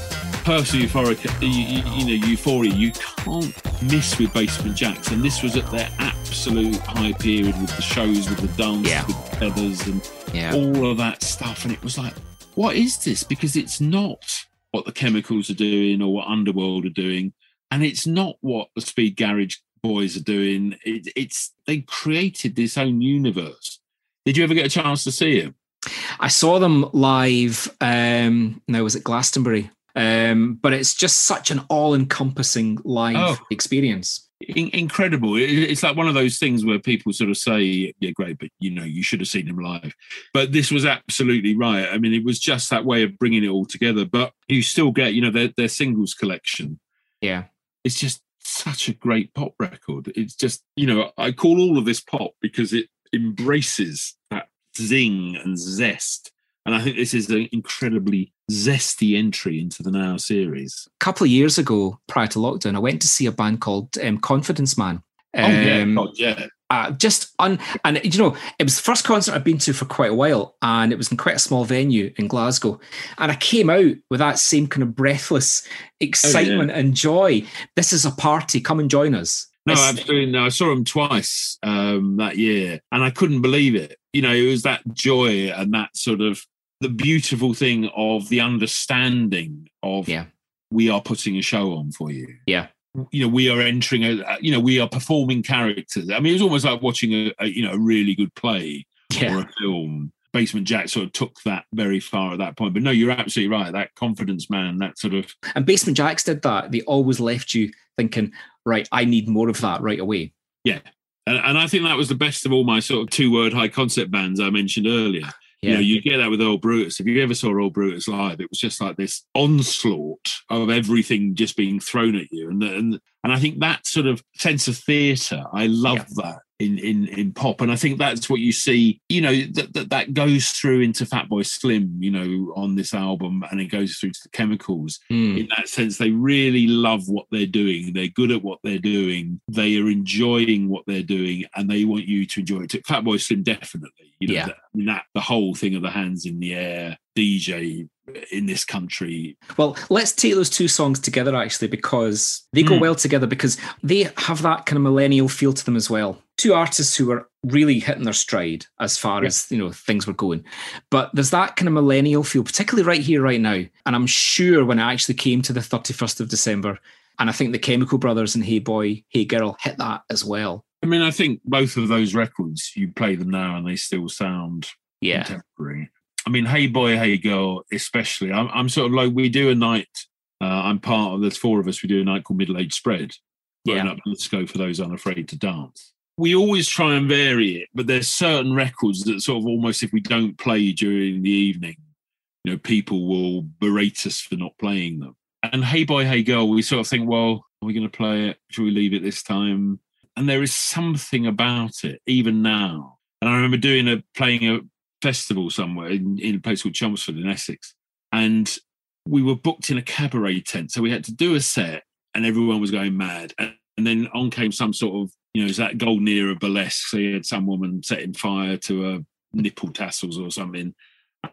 Speaker 2: personal euphoric, you, you, you know, euphoria you can't miss with Basement Jaxx. And this was at their absolute high period with the shows, with the dance,
Speaker 1: Yeah.
Speaker 2: with the feathers, and
Speaker 1: Yeah.
Speaker 2: all of that stuff. And it was like, what is this? Because it's not what the chemicals are doing or what Underworld are doing. And it's not what the Speed Garage boys are doing. It, it's they created this own universe. Did you ever get a chance to see him?
Speaker 1: I saw them live. Um, now was it Glastonbury? Um, but it's just such an all-encompassing live
Speaker 2: Oh.
Speaker 1: experience.
Speaker 2: In- incredible. It's like one of those things where people sort of say, "Yeah, great, but you know, you should have seen him live." But this was absolutely right. I mean, it was just that way of bringing it all together. But you still get, you know, their their singles collection.
Speaker 1: Yeah,
Speaker 2: It's just such a great pop record. It's just, you know, I call all of this pop because it embraces that zing and zest. And I think this is an incredibly zesty entry into the Now series.
Speaker 1: a couple of years ago, prior to lockdown, I went to see a band called um, Confidence Man.
Speaker 2: oh yeah,
Speaker 1: Um,
Speaker 2: God, yeah.
Speaker 1: uh, just un and you know it was the first concert I've been to for quite a while, and it was in quite a small venue in Glasgow, and I came out with that same kind of breathless excitement and joy. This is a party. Come and join us.
Speaker 2: No,
Speaker 1: It's-
Speaker 2: absolutely. No, I saw him twice um, that year, and I couldn't believe it. You know, it was that joy and that sort of the beautiful thing of the understanding of
Speaker 1: Yeah.
Speaker 2: we are putting a show on for you.
Speaker 1: Yeah.
Speaker 2: You know, we are entering a, you know, we are performing characters. I mean, it was almost like watching a, a you know, a really good play
Speaker 1: yeah,
Speaker 2: or a film. Basement Jaxx sort of took that very far at that point. But no, you're absolutely right. That confidence man, that sort of
Speaker 1: and Basement Jaxx did that. They always left you thinking, right, I need more of that right away.
Speaker 2: Yeah. And, and I think that was the best of all my sort of two word high concept bands I mentioned earlier. You know, you get that with Old Brutus. If you ever saw Old Brutus live, it was just like this onslaught of everything just being thrown at you. And and and I think that sort of sense of theatre, I love that in in in pop. And I think that's what you see, you know, that that, that goes through into Fatboy Slim, you know, on this album, and it goes through to the chemicals
Speaker 1: Mm.
Speaker 2: in that sense they really love what they're doing they're good at what they're doing they are enjoying what they're doing and they want you to enjoy it fatboy slim definitely you know
Speaker 1: Yeah.
Speaker 2: that, that the whole thing of the hands in the air dj in this country
Speaker 1: Well, let's take those two songs together actually because they go
Speaker 2: Hmm.
Speaker 1: well together because they have that kind of millennial feel to them as well. Two artists who were really hitting their stride as far
Speaker 2: Yeah.
Speaker 1: as you know things were going, but there's that kind of millennial feel, particularly right here, right now. And I'm sure when it actually came to the 31st of December, and I think the Chemical Brothers and Hey Boy, Hey Girl hit that as well.
Speaker 2: i mean i think both of those records you play them now and they still sound
Speaker 1: Yeah,
Speaker 2: contemporary. I mean, Hey Boy, Hey Girl, especially. I'm, I'm sort of like, we do a night, uh, I'm part of, there's four of us, we do a night called Middle Age Spread,
Speaker 1: Yeah.
Speaker 2: up Let's Go for those unafraid to dance. We always try and vary it, but there's certain records that sort of almost, if we don't play during the evening, you know, people will berate us for not playing them. And Hey Boy, Hey Girl, we sort of think, well, are we going to play it? Should we leave it this time? And there is something about it, even now. And I remember doing a playing a festival somewhere in, in a place called Chelmsford in Essex. And we were booked in a cabaret tent. So we had to do a set and everyone was going mad. And, and then on came some sort of, you know, it's that golden era burlesque. So you had some woman setting fire to a nipple tassels or something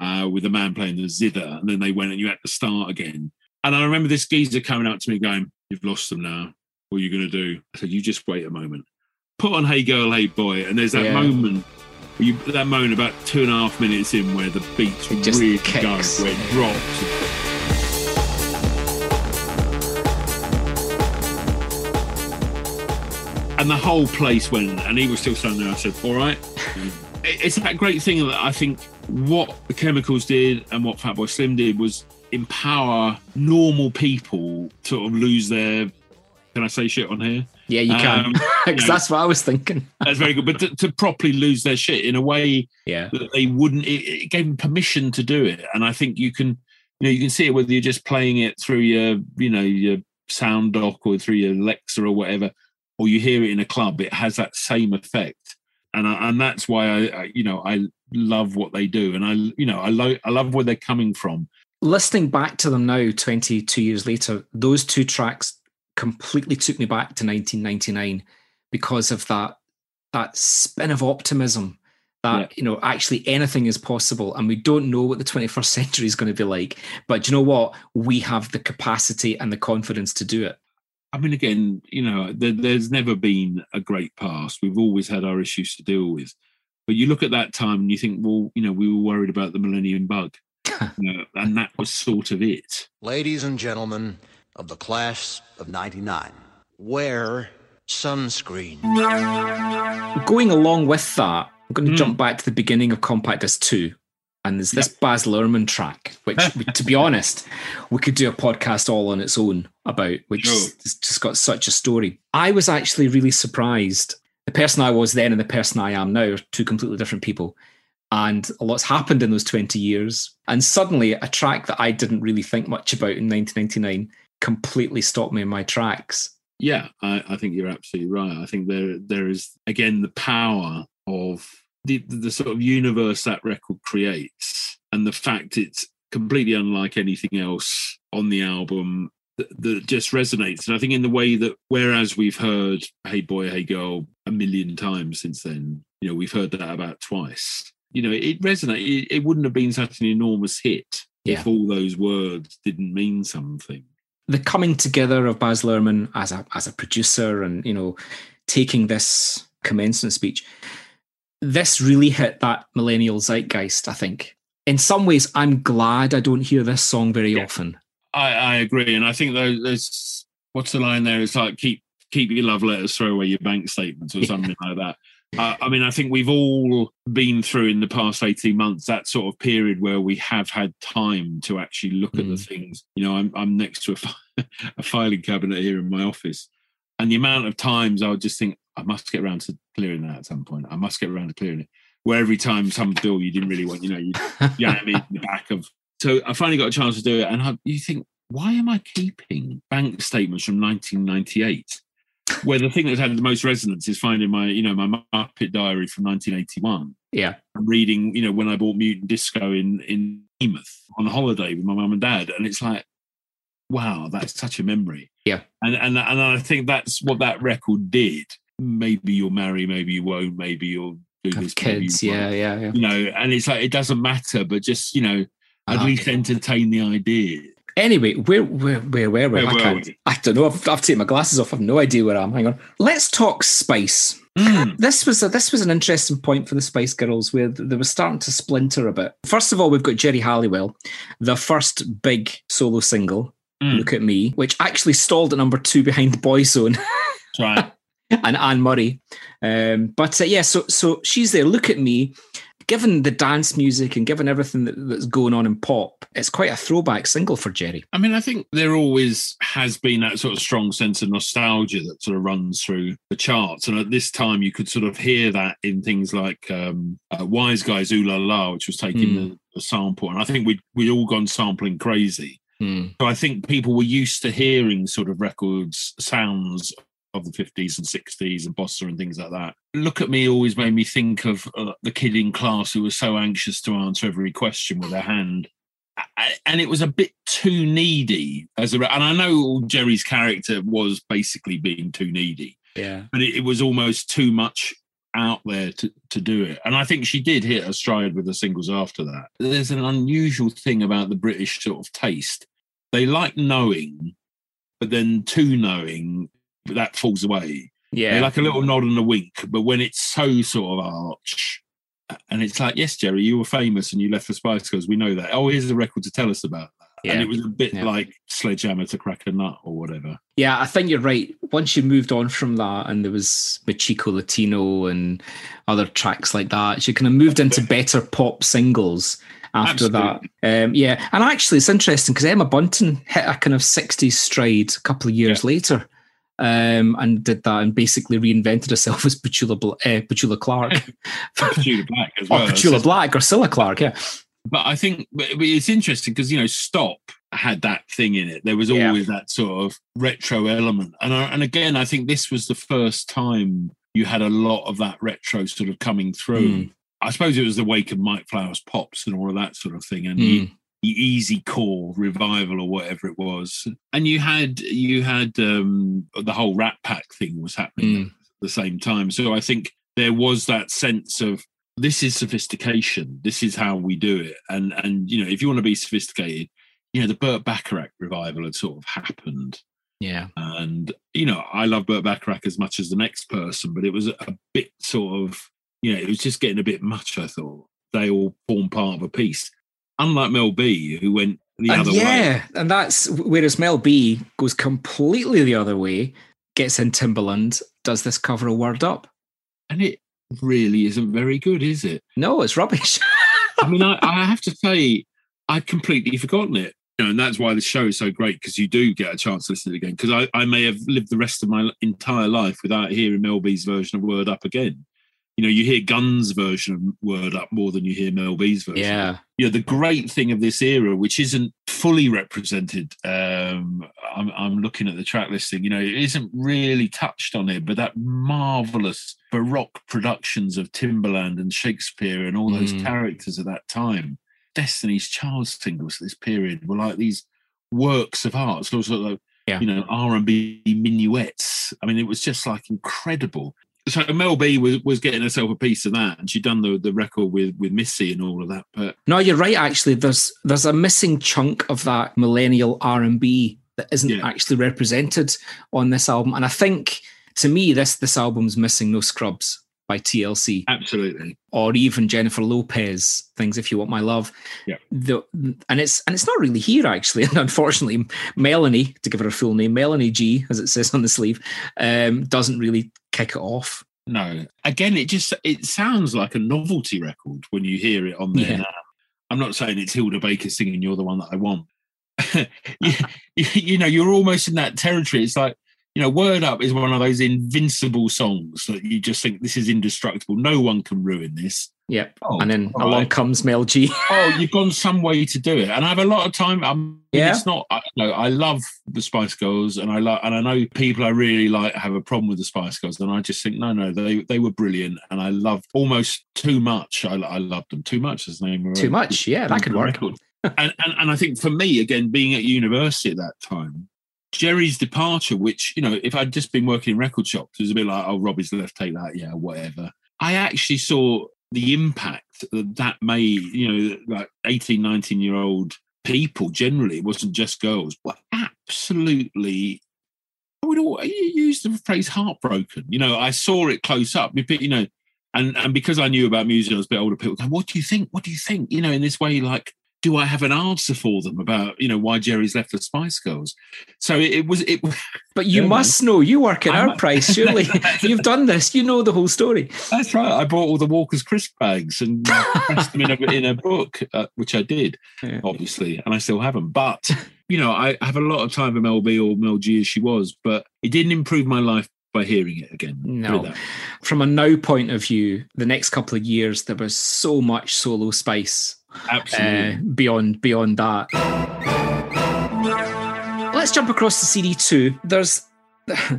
Speaker 2: uh, with a man playing the zither. And then they went and you had to start again. And I remember this geezer coming up to me going, You've lost them now. What are you going to do? I said, You just wait a moment. put on Hey Girl, Hey Boy, and there's that
Speaker 1: Yeah.
Speaker 2: moment. You, that moment about two and a half minutes in where the beats really
Speaker 1: kicks.
Speaker 2: go, where it drops. And the whole place went, and he was still standing there. I said, "All right." Mm. It's that great thing that I think what the Chemicals did and what Fatboy Slim did was empower normal people to sort of lose their. Can I say shit on here?
Speaker 1: Yeah, you can.
Speaker 2: Um, <laughs> because
Speaker 1: that's what I was thinking.
Speaker 2: That's very good. But to, to properly lose their shit in a way
Speaker 1: Yeah.
Speaker 2: that they wouldn't, it, it gave them permission to do it. And I think you can, you know, you can see it whether you're just playing it through your, you know, your sound dock or through your Alexa or whatever, or you hear it in a club. It has that same effect. And I, and that's why I, I, you know, I love what they do, and I, you know, I love I love where they're coming from.
Speaker 1: Listening back to them now, 22 years later, those two tracks completely took me back to 1999 because of that that spin of optimism that
Speaker 2: Yeah.
Speaker 1: you know actually anything is possible and we don't know what the 21st <laughs> century is going to be like but do you know what we have the capacity and the confidence to do it
Speaker 2: I mean, again, you know, there, there's never been a great past. We've always had our issues to deal with. But you look at that time and you think, well, you know, we were worried about the millennium bug, <laughs> you know, and that was sort of it.
Speaker 4: Ladies and gentlemen of the class of 99, wear sunscreen.
Speaker 1: going along with that i'm going to
Speaker 2: Hmm.
Speaker 1: jump back to the beginning of compact disc 2 and there's this Baz Luhrmann track, which, to be <laughs> honest, we could do a podcast all on its own about, which
Speaker 2: Sure.
Speaker 1: has just got such a story. I was actually really surprised. The person I was then and the person I am now are two completely different people. And a lot's happened in those 20 years. And suddenly, a track that I didn't really think much about in 1999 completely stopped me in my tracks.
Speaker 2: Yeah, I, I think you're absolutely right. I think there there is again the power of the the sort of universe that record creates, and the fact it's completely unlike anything else on the album that, that just resonates. And I think in the way that whereas we've heard "Hey Boy, Hey Girl" a million times since then, you know, we've heard that about twice. You know, it resonates. It, it wouldn't have been such an enormous hit
Speaker 1: Yeah.
Speaker 2: if all those words didn't mean something.
Speaker 1: the coming together of Baz Luhrmann as a as a producer and you know taking this commencement speech, this really hit that millennial zeitgeist. I think in some ways, I'm glad I don't hear this song very
Speaker 2: Yeah.
Speaker 1: often.
Speaker 2: I, I agree, and I think there's what's the line there? It's like keep keep your love letters, throw away your bank statements, or
Speaker 1: Yeah.
Speaker 2: something like that. Uh, I mean, I think we've all been through in the past eighteen months that sort of period where we have had time to actually look at the
Speaker 1: Mm.
Speaker 2: things. You know, I'm I'm next to a, <laughs> a filing cabinet here in my office, and the amount of times I would just think I must get around to clearing that at some point. I must get around to clearing it. Where every time some bill you didn't really want, you know, you <laughs> jam it in the back of. So I finally got a chance to do it, and I, you think, why am I keeping bank statements from 1998? Where the thing that's had the most resonance is finding my, you know, my Muppet diary from 1981.
Speaker 1: yeah,
Speaker 2: I'm reading, you know, when I bought Mutant Disco in in Plymouth on holiday with my mum and dad, and it's like, wow, that's such a memory.
Speaker 1: Yeah.
Speaker 2: and and and I think that's what that record did. Maybe you'll marry, maybe you won't, maybe you'll do
Speaker 1: have
Speaker 2: this,
Speaker 1: kids. Yeah, yeah, yeah.
Speaker 2: You know, and it's like it doesn't matter, but just you know, at
Speaker 1: Uh-huh.
Speaker 2: least entertain the idea.
Speaker 1: Anyway, where where where were we?
Speaker 2: Where
Speaker 1: I
Speaker 2: we?
Speaker 1: I don't know. I've, I've taken my glasses off. I've no idea where I am. Hang on. Let's talk Spice.
Speaker 2: Mm.
Speaker 1: this was a, this was an interesting point for the Spice Girls, where they were starting to splinter a bit. First of all, we've got Geri Halliwell, the first big solo single.
Speaker 2: Mm.
Speaker 1: Look at me, which actually stalled at number two behind Boyzone <laughs>
Speaker 2: Right.
Speaker 1: and Anne Murray. Um, but uh, yeah, so so she's there. Look at me. Given the dance music and given everything that, that's going on in pop, it's quite a throwback single for Geri.
Speaker 2: I mean, I think there always has been that sort of strong sense of nostalgia that sort of runs through the charts. And at this time, you could sort of hear that in things like um, uh, Wiseguys Ooh La La, which was taking
Speaker 1: Mm.
Speaker 2: the, the sample. And I think we'd, we'd all gone sampling crazy.
Speaker 1: Hmm.
Speaker 2: So I think people were used to hearing sort of records, sounds of the 50s and 60s and bossa and things like that. Look at me always made me think of uh, the kid in class who was so anxious to answer every question with their hand. I- And it was a bit too needy as a, and I know Geri's character was basically being too needy,
Speaker 1: Yeah.
Speaker 2: but it, it was almost too much out there to, to do it. And I think she did hit a stride with the singles after that. There's an unusual thing about the British sort of taste. They like knowing, but then too knowing, that falls away.
Speaker 1: Yeah.
Speaker 2: They're like a little nod and a wink, but when it's so sort of arch, and it's like, yes, Geri, you were famous and you left the Spice Girls. We know that. Oh, here's a record to tell us about.
Speaker 1: Yeah.
Speaker 2: And it was a bit
Speaker 1: Yeah.
Speaker 2: like sledgehammer to crack a nut or whatever.
Speaker 1: Yeah, I think you're right. Once you moved on from that, and there was Mi Chico Latino and other tracks like that, you kind of moved into better pop singles after
Speaker 2: Absolutely.
Speaker 1: that. Um, yeah, and actually, it's interesting because Emma Bunton hit a kind of 60s stride a couple of years later. Um, and did that and basically reinvented herself <laughs> as Petula, uh, Petula Clark. <laughs>
Speaker 2: Petula Black as
Speaker 1: or
Speaker 2: well.
Speaker 1: Petula Black or Cilla Clark, yeah.
Speaker 2: But I think it's interesting because you know, Stop had that thing in it. There was
Speaker 1: Yeah.
Speaker 2: always that sort of retro element, and I, and again, I think this was the first time you had a lot of that retro sort of coming through.
Speaker 1: Mm.
Speaker 2: I suppose it was the wake of Mike Flowers pops and all of that sort of thing, and
Speaker 1: Mm.
Speaker 2: the easy core revival or whatever it was. And you had you had um, the whole Rat Pack thing was happening
Speaker 1: Mm.
Speaker 2: at the same time. So I think there was that sense of this is sophistication. This is how we do it. And and you know, if you want to be sophisticated, you know, the Burt Bacharach revival had sort of happened.
Speaker 1: Yeah.
Speaker 2: And you know, I love Burt Bacharach as much as the next person, but it was a bit sort of, you know, it was just getting a bit much. I thought they all form part of a piece. Unlike Mel B, who went the
Speaker 1: And
Speaker 2: other way.
Speaker 1: yeah, and that's whereas Mel B goes completely the other way, gets in Timbaland, does this cover a word up.
Speaker 2: And it really isn't very good, is it?
Speaker 1: No, it's rubbish. <laughs>
Speaker 2: I mean, I, I have to say, I'd completely forgotten it. You know, and that's why the show is so great because you do get a chance to listen to it again. Because I, I may have lived the rest of my entire life without hearing Mel B's version of Word Up again. You know, you hear Gun's version of Word Up more than you hear Mel B's version.
Speaker 1: yeah.
Speaker 2: you know the great thing of this era which isn't fully represented um i'm, I'm looking at the track listing you know it isn't really touched on it but that marvelous baroque productions of timbaland and She'kspere and all those
Speaker 1: Mm.
Speaker 2: characters at that time destiny's child singles at this period were like these works of art so sort of
Speaker 1: Yeah.
Speaker 2: you know r&b minuets i mean it was just like incredible so Mel B was, was getting herself a piece of that, and she'd done the, the record with with Missy and all of that. But
Speaker 1: No, you're right. Actually, there's there's a missing chunk of that millennial R and B that isn't
Speaker 2: Yeah.
Speaker 1: actually represented on this album, and I think to me this this album's missing No Scrubs by TLC
Speaker 2: absolutely,
Speaker 1: or even Jennifer Lopez things if you want my love.
Speaker 2: Yeah.
Speaker 1: The, and it's and it's not really here actually. And <laughs> unfortunately, Melanie, to give her a full name, Melanie G, as it says on the sleeve, um, doesn't really kick it off.
Speaker 2: no. Again, it just it sounds like a novelty record when you hear it on there.
Speaker 1: Yeah.
Speaker 2: I'm not saying it's Hilda Baker singing "You're the One That I Want." <laughs> you, <laughs> you, you know, you're almost in that territory. It's like you know, "Word Up" is one of those invincible songs that you just think this is indestructible. No one can ruin this.
Speaker 1: Yep.
Speaker 2: Oh,
Speaker 1: and then along
Speaker 2: right.
Speaker 1: comes Mel G.
Speaker 2: oh, you've <laughs> gone some way to do it. And I have a lot of time. I mean,
Speaker 1: Yeah.
Speaker 2: it's not. I, you know, I love the Spice Girls, and I love, and I know people I really like have a problem with the Spice Girls, and I just think no, no, they they were brilliant, and I loved almost too much. I, I loved them too much. As name
Speaker 1: Too much. Yeah, that could work.
Speaker 2: and, and and I think for me again, being at university at that time. Geri's departure, which, you know, if I'd just been working in record shops, it was a bit like, oh, Robbie's left, take that, yeah, whatever. I actually saw the impact that that made, you know, like 18, 19 year old people generally, it wasn't just girls, were absolutely, I would all, use the phrase heartbroken. You know, I saw it close up, you know, and, and because I knew about music, I was a bit older, people go, what do you think? What do you think? You know, in this way, like, do I have an answer for them about, you know, why Geri's left the Spice Girls? So it, it was, it <laughs>
Speaker 1: But you must know. You work at
Speaker 2: I'm-
Speaker 1: Our Price, surely. <laughs> You've done this. You know the whole story.
Speaker 2: That's right. I bought all the Walker's crisp bags and pressed them in a, in a <laughs> book, uh, which I did,
Speaker 1: Yeah.
Speaker 2: obviously, and I still have them. But you know, I have a lot of time for Mel B or Mel G as she was, but it didn't improve my life by hearing it again.
Speaker 1: No. From a now point of view, the next couple of years there was so much solo spice
Speaker 2: absolutely.
Speaker 1: uh, beyond beyond that. Let's jump across to CD two. There's,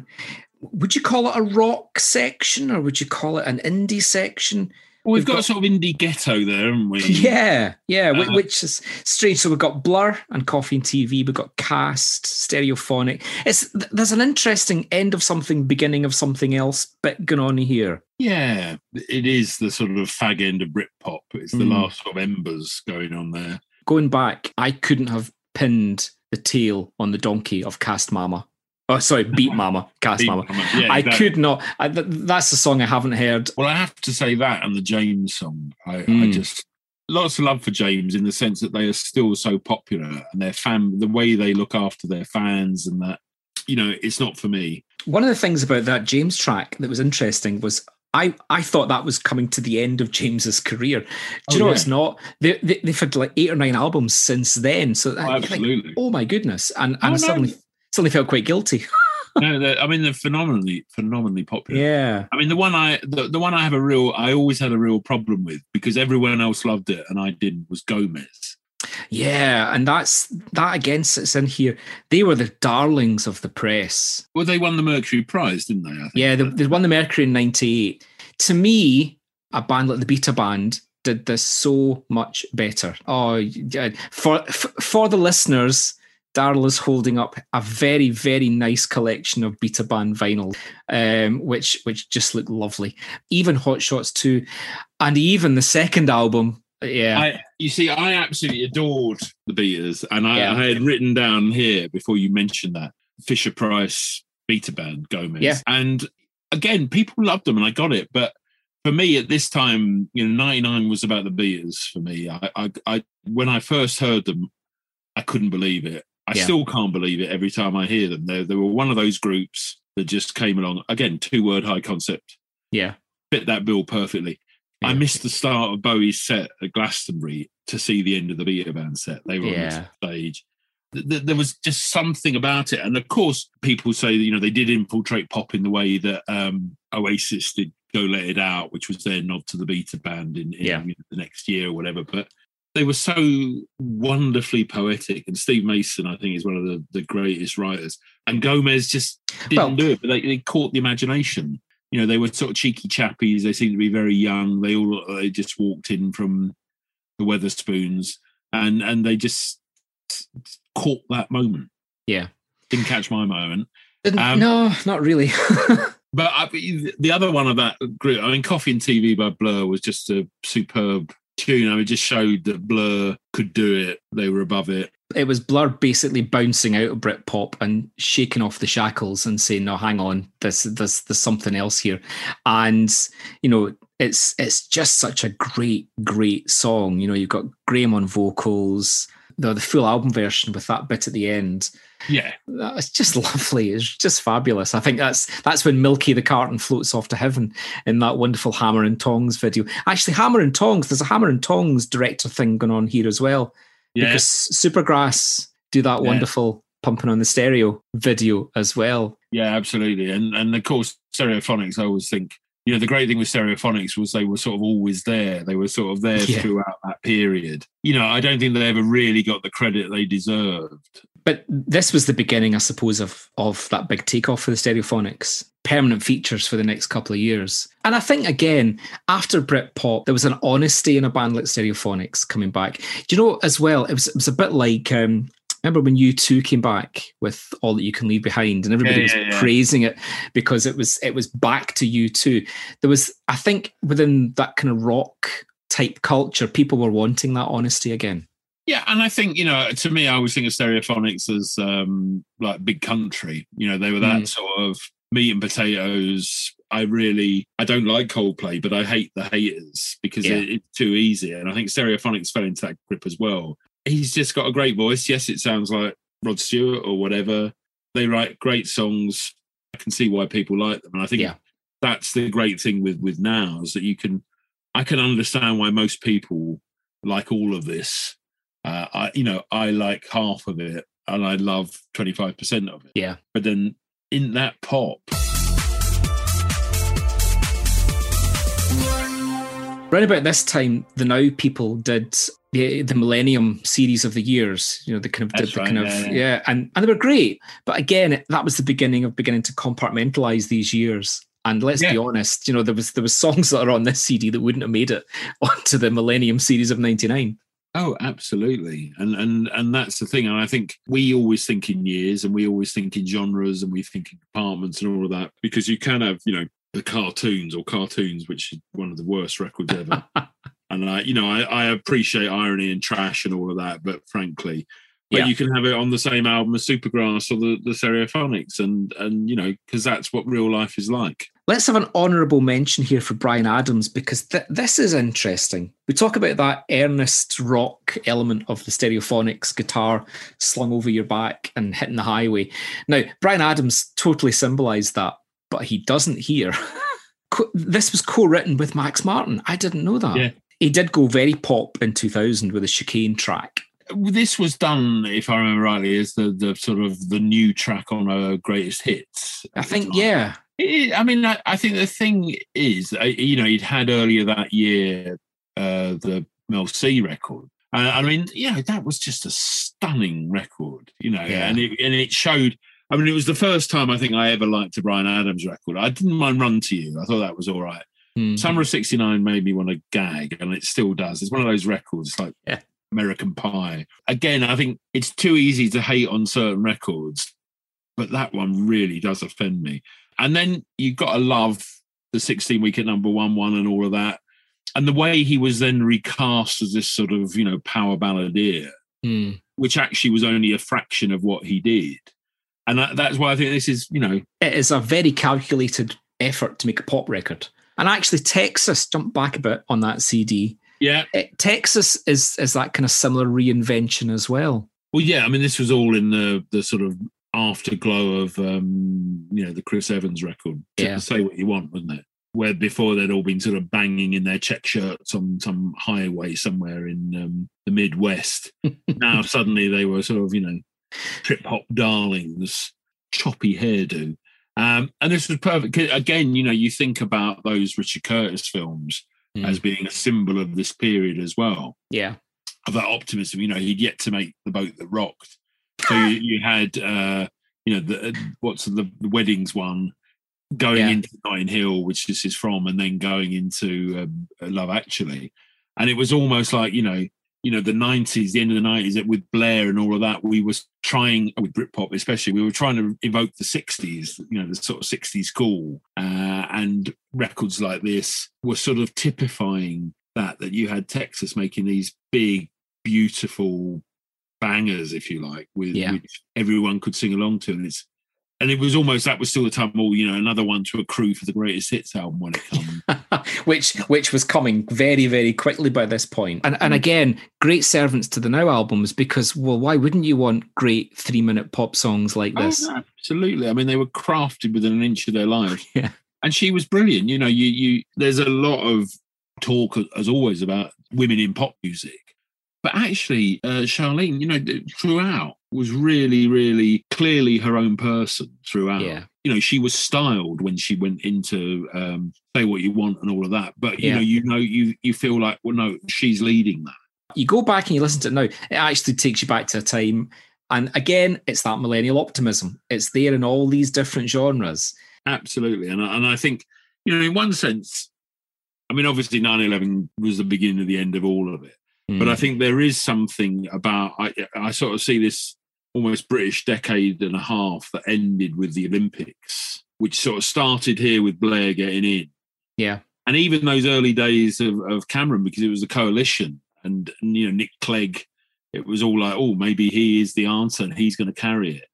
Speaker 1: <laughs> would you call it a rock section or would you call it an indie section?
Speaker 2: Well, we've
Speaker 1: we've
Speaker 2: got,
Speaker 1: got-
Speaker 2: a sort of indie ghetto there, haven't we? <laughs>
Speaker 1: Yeah, yeah,
Speaker 2: Uh,
Speaker 1: which is strange. So we've got Blur and Coffee and TV. We've got Cast, Stereophonic. It's there's an interesting end of something, beginning of something else bit going on here.
Speaker 2: Yeah, it is the sort of fag end of Britpop. It's the
Speaker 1: Mm.
Speaker 2: last sort of embers going on there.
Speaker 1: Going back, I couldn't have pinned the tail on the donkey of Cast Mama. Oh, sorry, Beat <laughs> Mama, Cast
Speaker 2: Beat
Speaker 1: Mama.
Speaker 2: Mama, yeah,
Speaker 1: I
Speaker 2: exactly.
Speaker 1: could not. I, th- that's the song I haven't heard.
Speaker 2: Well, I have to say that and the James song. I, I
Speaker 1: Mm.
Speaker 2: just lots of love for James in the sense that they are still so popular and their fan, the way they look after their fans, and that you know, it's not for me.
Speaker 1: One of the things about that James track that was interesting was I, I thought that was coming to the end of James's career. Do you
Speaker 2: Oh,
Speaker 1: know
Speaker 2: yeah.
Speaker 1: it's not? They, they, they've had like eight or nine albums since then. So
Speaker 2: Oh,
Speaker 1: I- like,
Speaker 2: absolutely.
Speaker 1: oh my goodness! And, and
Speaker 2: Oh, no.
Speaker 1: suddenly suddenly felt quite guilty. <laughs>
Speaker 2: no, I mean they're phenomenally, phenomenally popular.
Speaker 1: yeah,
Speaker 2: I mean, the one I the, the one I have a real I always had a real problem with because everyone else loved it and I didn't was Gomez.
Speaker 1: yeah, and that's that again sits in here. They were the darlings of the press.
Speaker 2: Well, they won the Mercury Prize, didn't they? I think.
Speaker 1: Yeah, they, they won the Mercury in '98. To me, a band like the Beta Band did this so much better. Oh, for for the listeners, Daryl is holding up a very very nice collection of Beta Band vinyl, um, which which just look lovely. Even Hot Shots Two, and even the second album. Yeah,
Speaker 2: I, you see, I absolutely adored the Beaters, and I,
Speaker 1: Yeah.
Speaker 2: I had written down here before you mentioned that Fisher Price Beta Band Gomez,
Speaker 1: Yeah.
Speaker 2: and again, people loved them, and I got it. But for me, at this time, you know, '99 was about the Beaters for me. I, I, I when I first heard them, I couldn't believe it. I
Speaker 1: Yeah.
Speaker 2: still can't believe it every time I hear them. They, they were one of those groups that just came along. Again, two word high concept
Speaker 1: yeah,
Speaker 2: fit that bill perfectly. I missed the start of Bowie's set at Glastonbury to see the end of the Beta Band set. They were
Speaker 1: Yeah.
Speaker 2: on the stage. Th- th- There was just something about it, and of course, people say that you know they did infiltrate pop in the way that um, Oasis did "Go Let It Out," which was their nod to the Beta Band in, in
Speaker 1: Yeah.
Speaker 2: you know, the next year or whatever. But they were so wonderfully poetic, and Steve Mason, I think, is one of the, the greatest writers. And Gomez just didn't
Speaker 1: Well-
Speaker 2: do it, but they, they caught the imagination you know, they were sort of cheeky chappies. They seemed to be very young. They all they just walked in from the Wetherspoons, and and they just caught that moment.
Speaker 1: yeah.
Speaker 2: Didn't catch my moment. Um,
Speaker 1: no, not really. <laughs>
Speaker 2: But I, the other one of that group, I mean, Coffee and TV by Blur was just a superb tune. I mean, just showed that Blur could do it. They were above it.
Speaker 1: it was Blur basically bouncing out of Britpop and shaking off the shackles and saying, "No, hang on, there's there's there's something else here," and you know. It's it's just such a great great song. You know, you've got Graham on vocals, the the full album version with that bit at the end.
Speaker 2: Yeah,
Speaker 1: It's just <laughs> lovely. It's just fabulous. I think that's that's when Milky the carton floats off to heaven in that wonderful Hammer and Tongs video. Actually, Hammer and Tongs. There's a Hammer and Tongs director thing going on here as well
Speaker 2: yeah.
Speaker 1: because Supergrass do that
Speaker 2: Yeah.
Speaker 1: wonderful pumping on the stereo video as well.
Speaker 2: Yeah, absolutely. And and of course, stereophonics, I always think, you know, the great thing with stereophonics was they were sort of always there. They were sort of there
Speaker 1: Yeah.
Speaker 2: throughout that period. You know, I don't think they ever really got the credit they deserved.
Speaker 1: But this was the beginning, I suppose, of of that big takeoff for the stereophonics. Permanent features for the next couple of years. And I think again, after Britpop, there was an honesty in a band like Stereophonics coming back. Do you know as well, it was it was a bit like um Remember when U2 came back with all that you can leave behind, and everybody
Speaker 2: Yeah,
Speaker 1: was
Speaker 2: yeah, yeah.
Speaker 1: praising it because it was it was back to U2. There was, I think, within that kind of rock type culture, people were wanting that honesty again.
Speaker 2: Yeah, and I think you know, to me, I always think of Stereophonics as um, like big country. You know, they were that
Speaker 1: Mm.
Speaker 2: sort of meat and potatoes. I really, I don't like Coldplay, but I hate the haters because
Speaker 1: Yeah.
Speaker 2: it, it's too easy. And I think Stereophonics fell into that grip as well. He's just got a great voice. Yes, it sounds like Rod Stewart or whatever. They write great songs. I can see why people like them, and I think
Speaker 1: Yeah.
Speaker 2: that's the great thing with with now is that you can. I can understand why most people like all of this uh, I, you know, I like half of it and I love 25% of it.
Speaker 1: Yeah.
Speaker 2: But then in that pop,
Speaker 1: Right about this time, the Now people did the the Millennium series of the years. You know, they kind of did
Speaker 2: That's
Speaker 1: the
Speaker 2: right,
Speaker 1: kind of
Speaker 2: yeah,
Speaker 1: yeah,
Speaker 2: yeah.
Speaker 1: and and they were great. But again, that was the beginning of beginning to compartmentalize these years. And let's be honest, you know, there was there was songs that are on this CD that wouldn't have made it <laughs> onto the Millennium series of '99.
Speaker 2: Oh, absolutely. And, and, and that's the thing. And I think we always think in years and we always think in genres and we think in departments and all of that because you can have, you know, the cartoons or cartoons, which is one of the worst records ever. <laughs> and I, you know, I, I appreciate irony and trash and all of that, but frankly, but
Speaker 1: Yeah.
Speaker 2: you can have it on the same album as Supergrass or the, the Stereophonics, and and you know because that's what real life is like.
Speaker 1: Let's have an honourable mention here for Bryan Adams because th- this is interesting. We talk about that earnest rock element of the stereophonics guitar slung over your back and hitting the highway. Now, Bryan Adams totally symbolised that, but he doesn't here. <laughs> This was co written with Max Martin. I didn't know that.
Speaker 2: Yeah.
Speaker 1: He did go very pop in 2000 with a chicane track.
Speaker 2: This was done, if I remember rightly, as the the sort of the new track on a greatest hits.
Speaker 1: I think, yeah.
Speaker 2: It- I mean, I, I think the thing is, uh, you know, he'd had earlier that year uh, the Mel C record. Uh, I mean, yeah, that was just a stunning record, you know,
Speaker 1: Yeah.
Speaker 2: and it and it showed. I mean, it was the first time I think I ever liked a Bryan Adams record. I didn't mind Run to You. I thought that was all right.
Speaker 1: Hmm.
Speaker 2: Summer of '69 made me want to gag, and it still does. It's one of those records like
Speaker 1: Yeah.
Speaker 2: American Pie. Again, I think it's too easy to hate on certain records, but that one really does offend me. And then you've got to love the 16 week at number one, one, and all of that. And the way he was then recast as this sort of, you know, power balladeer,
Speaker 1: Hmm.
Speaker 2: which actually was only a fraction of what he did. And that, that's why I think this is, you know,
Speaker 1: it is a very calculated effort to make a pop record. And actually, Texas, jump back a bit on that CD.
Speaker 2: yeah.
Speaker 1: It, Texas is is that kind of similar reinvention as well.
Speaker 2: Well, yeah, I mean, this was all in the the sort of afterglow of um, you know the Chris Evans record. To
Speaker 1: Yeah.
Speaker 2: say what you want, wasn't it? Where before they'd all been sort of banging in their check shirts on some highway somewhere in um, the Midwest. <laughs> now suddenly they were sort of you know trip hop darlings, choppy hairdo. Um, and this was perfect. Again, you know, you think about those Richard Curtis films
Speaker 1: Mm.
Speaker 2: as being a symbol of this period as well
Speaker 1: Yeah,
Speaker 2: of that optimism. You know, he'd yet to make the boat that rocked. So you, you had, uh, you know, the what's the, the weddings one going
Speaker 1: Yeah.
Speaker 2: into Notting Hill, which this is from, and then going into um, Love Actually, and it was almost like you know, you know, the nineties, the end of the nineties, with Blair and all of that, we was trying with Britpop especially, we were trying to evoke the sixties, you know, the sort of sixties cool, uh, and records like this were sort of typifying that that you had Texas making these big, beautiful bangers, if you like, with
Speaker 1: Yeah.
Speaker 2: which everyone could sing along to, and it's and it was almost that was still the time. Oh, you know, another one to accrue for the greatest hits album when it comes. <laughs>
Speaker 1: which which was coming very very quickly by this point. And and mm. again, great servants to the Now albums because well, why wouldn't you want great three minute pop songs like oh, this?
Speaker 2: Oh, absolutely. I mean, they were crafted within an inch of their life. <laughs>
Speaker 1: Yeah.
Speaker 2: And she was brilliant. You know, you you there's a lot of talk as always about women in pop music. But actually, uh, Sharleen, you know, throughout was really, really clearly her own person throughout.
Speaker 1: Yeah.
Speaker 2: You know, she was styled when she went into um, "Say What You Want" and all of that. But you
Speaker 1: Yeah.
Speaker 2: know, you know, you you feel like, well, no, she's leading that.
Speaker 1: you go back and you listen to it now, it actually takes you back to a time. And again, it's that millennial optimism. It's there in all these different genres.
Speaker 2: Absolutely. And I, and I think, you know, in one sense, I mean, obviously 9 11 was the beginning of the end of all of it. But I think there is something about, I, I sort of see this almost British decade and a half that ended with the Olympics, which sort of started here with Blair getting in.
Speaker 1: yeah,
Speaker 2: And even those early days of, of Cameron, because it was a coalition and, and, you know, Nick Clegg, it was all like, oh, maybe he is the answer and he's going to carry it.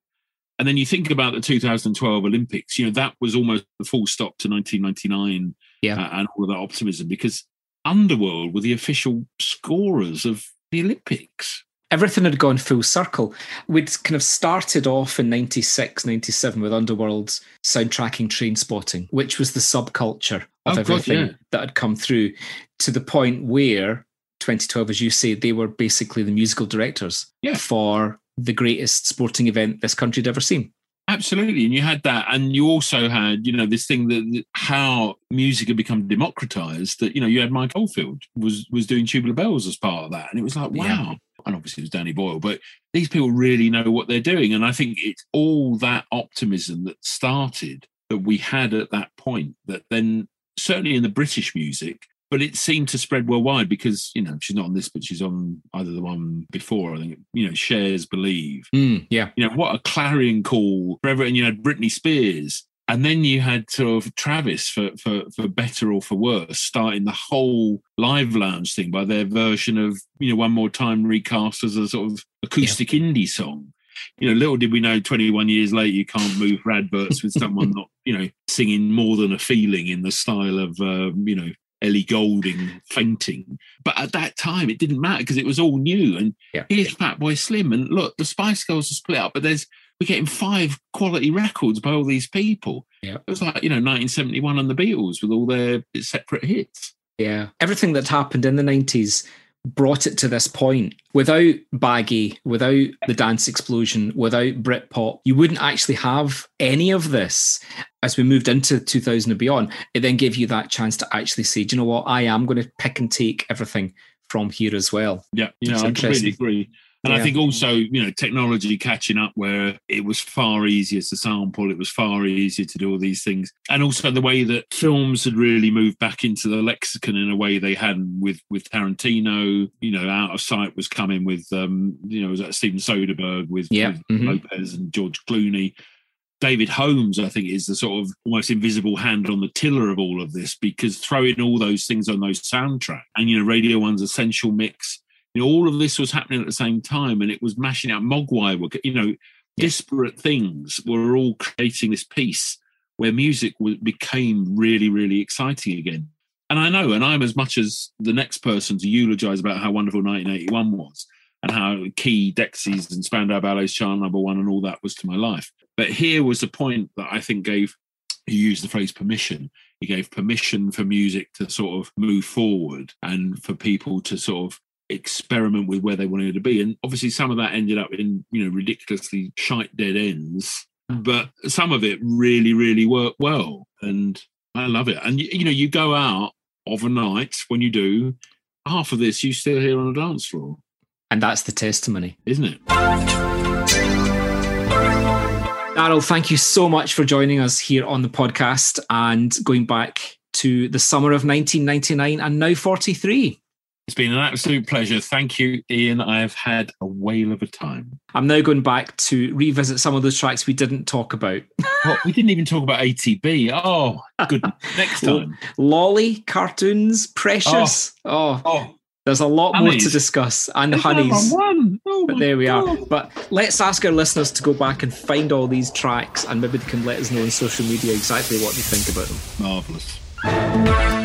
Speaker 2: And then you think about the 2012 Olympics, you know, that was almost the full stop to 1999
Speaker 1: Yeah.
Speaker 2: uh, and all of that optimism because Underworld were the official scorers of the Olympics.
Speaker 1: everything had gone full circle. We'd kind of started off in 96, 97 with Underworld's soundtracking Trainspotting, which was the subculture of
Speaker 2: Oh, God,
Speaker 1: everything
Speaker 2: yeah.
Speaker 1: that had come through to the point where 2012, as you say, they were basically the musical directors
Speaker 2: Yeah.
Speaker 1: for the greatest sporting event this country had ever seen.
Speaker 2: Absolutely. And you had that. And you also had, you know, this thing that, how music had become democratized that, you know, you had Mike Oldfield was was doing Tubular Bells as part of that. And it was like, wow.
Speaker 1: Yeah.
Speaker 2: And obviously it was Danny Boyle, but these people really know what they're doing. And I think it's all that optimism that started that we had at that point that then certainly in the British music, but it seemed to spread worldwide because, you know, she's not on this, but she's on either the one before, I think, you know, Cher's Believe
Speaker 1: Mm, yeah.
Speaker 2: you know, what a clarion call forever. And you had Britney Spears And then you had sort of Travis for, for, for better or for worse, starting the whole live lounge thing by their version of, you know, One More Time recast as a sort of acoustic yeah. indie song. You know, little did we know 21 years later, you can't move adverts with someone <laughs> not, you know, singing more than a feeling in the style of, uh, you know, Ellie Goulding <laughs> fainting. But at that time, it didn't matter because it was all new. And yeah. here's Fatboy Slim. And look, the Spice Girls are split up, but there's we're getting five quality records by all these people.
Speaker 1: Yeah. It
Speaker 2: was like, you know, 1971 and the Beatles with all their separate hits.
Speaker 1: Yeah. Everything that happened in the 90s brought it to this point. Without Baggy, without the dance explosion, without Britpop, you wouldn't actually have any of this. As we moved into 2000 and beyond, it then gave you that chance to actually say, do you know what? I am going to pick and take everything from here as well.
Speaker 2: Yeah, you know, I completely agree. And yeah. I think also, you know, technology catching up where it was far easier to sample, it was far easier to do all these things. And also the way that films had really moved back into the lexicon in a way they hadn't with with Tarantino, you know, Out of Sight was coming with um, you know, was that Steven Soderbergh with,
Speaker 1: yeah.
Speaker 2: with
Speaker 1: mm-hmm.
Speaker 2: Lopez and George Clooney. David Holmes, I think, is the sort of almost invisible hand on the tiller of all of this because throwing all those things on those soundtrack and, you know, Radio One's Essential Mix, you know, all of this was happening at the same time and it was mashing out Mogwai, were, you know, yeah. disparate things were all creating this piece where music became really, really exciting again. And I know, and I'm as much as the next person to eulogize about how wonderful 1981 was and how key Dexys and Spandau Ballet's chart number one and all that was to my life. But here was the point that I think gave, he used the phrase permission. He gave permission for music to sort of move forward and for people to sort of experiment with where they wanted to be. And obviously, some of that ended up in you know ridiculously shite dead ends, mm. but some of it really, really worked well, and I love it. And you know, you go out of a night when you do half of this, you still hear on a dance floor,
Speaker 1: and that's the testimony,
Speaker 2: isn't it?
Speaker 1: Daryl, thank you so much for joining us here on the podcast and going back to the summer of 1999 and now 43.
Speaker 2: It's been an absolute pleasure. Thank you, Ian. I have had a whale of a time.
Speaker 1: I'm now going back to revisit some of those tracks we didn't talk about.
Speaker 2: what? We didn't even talk about ATB. Oh, good. Next <laughs> time.
Speaker 1: Lolly, cartoons, precious. Oh, oh. oh. There's a lot Honeyz. more to discuss and There's Honeyz.
Speaker 2: Oh
Speaker 1: but there we
Speaker 2: God.
Speaker 1: are. But let's ask our listeners to go back and find all these tracks and maybe they can let us know on social media exactly what they think about them.
Speaker 2: Marvellous.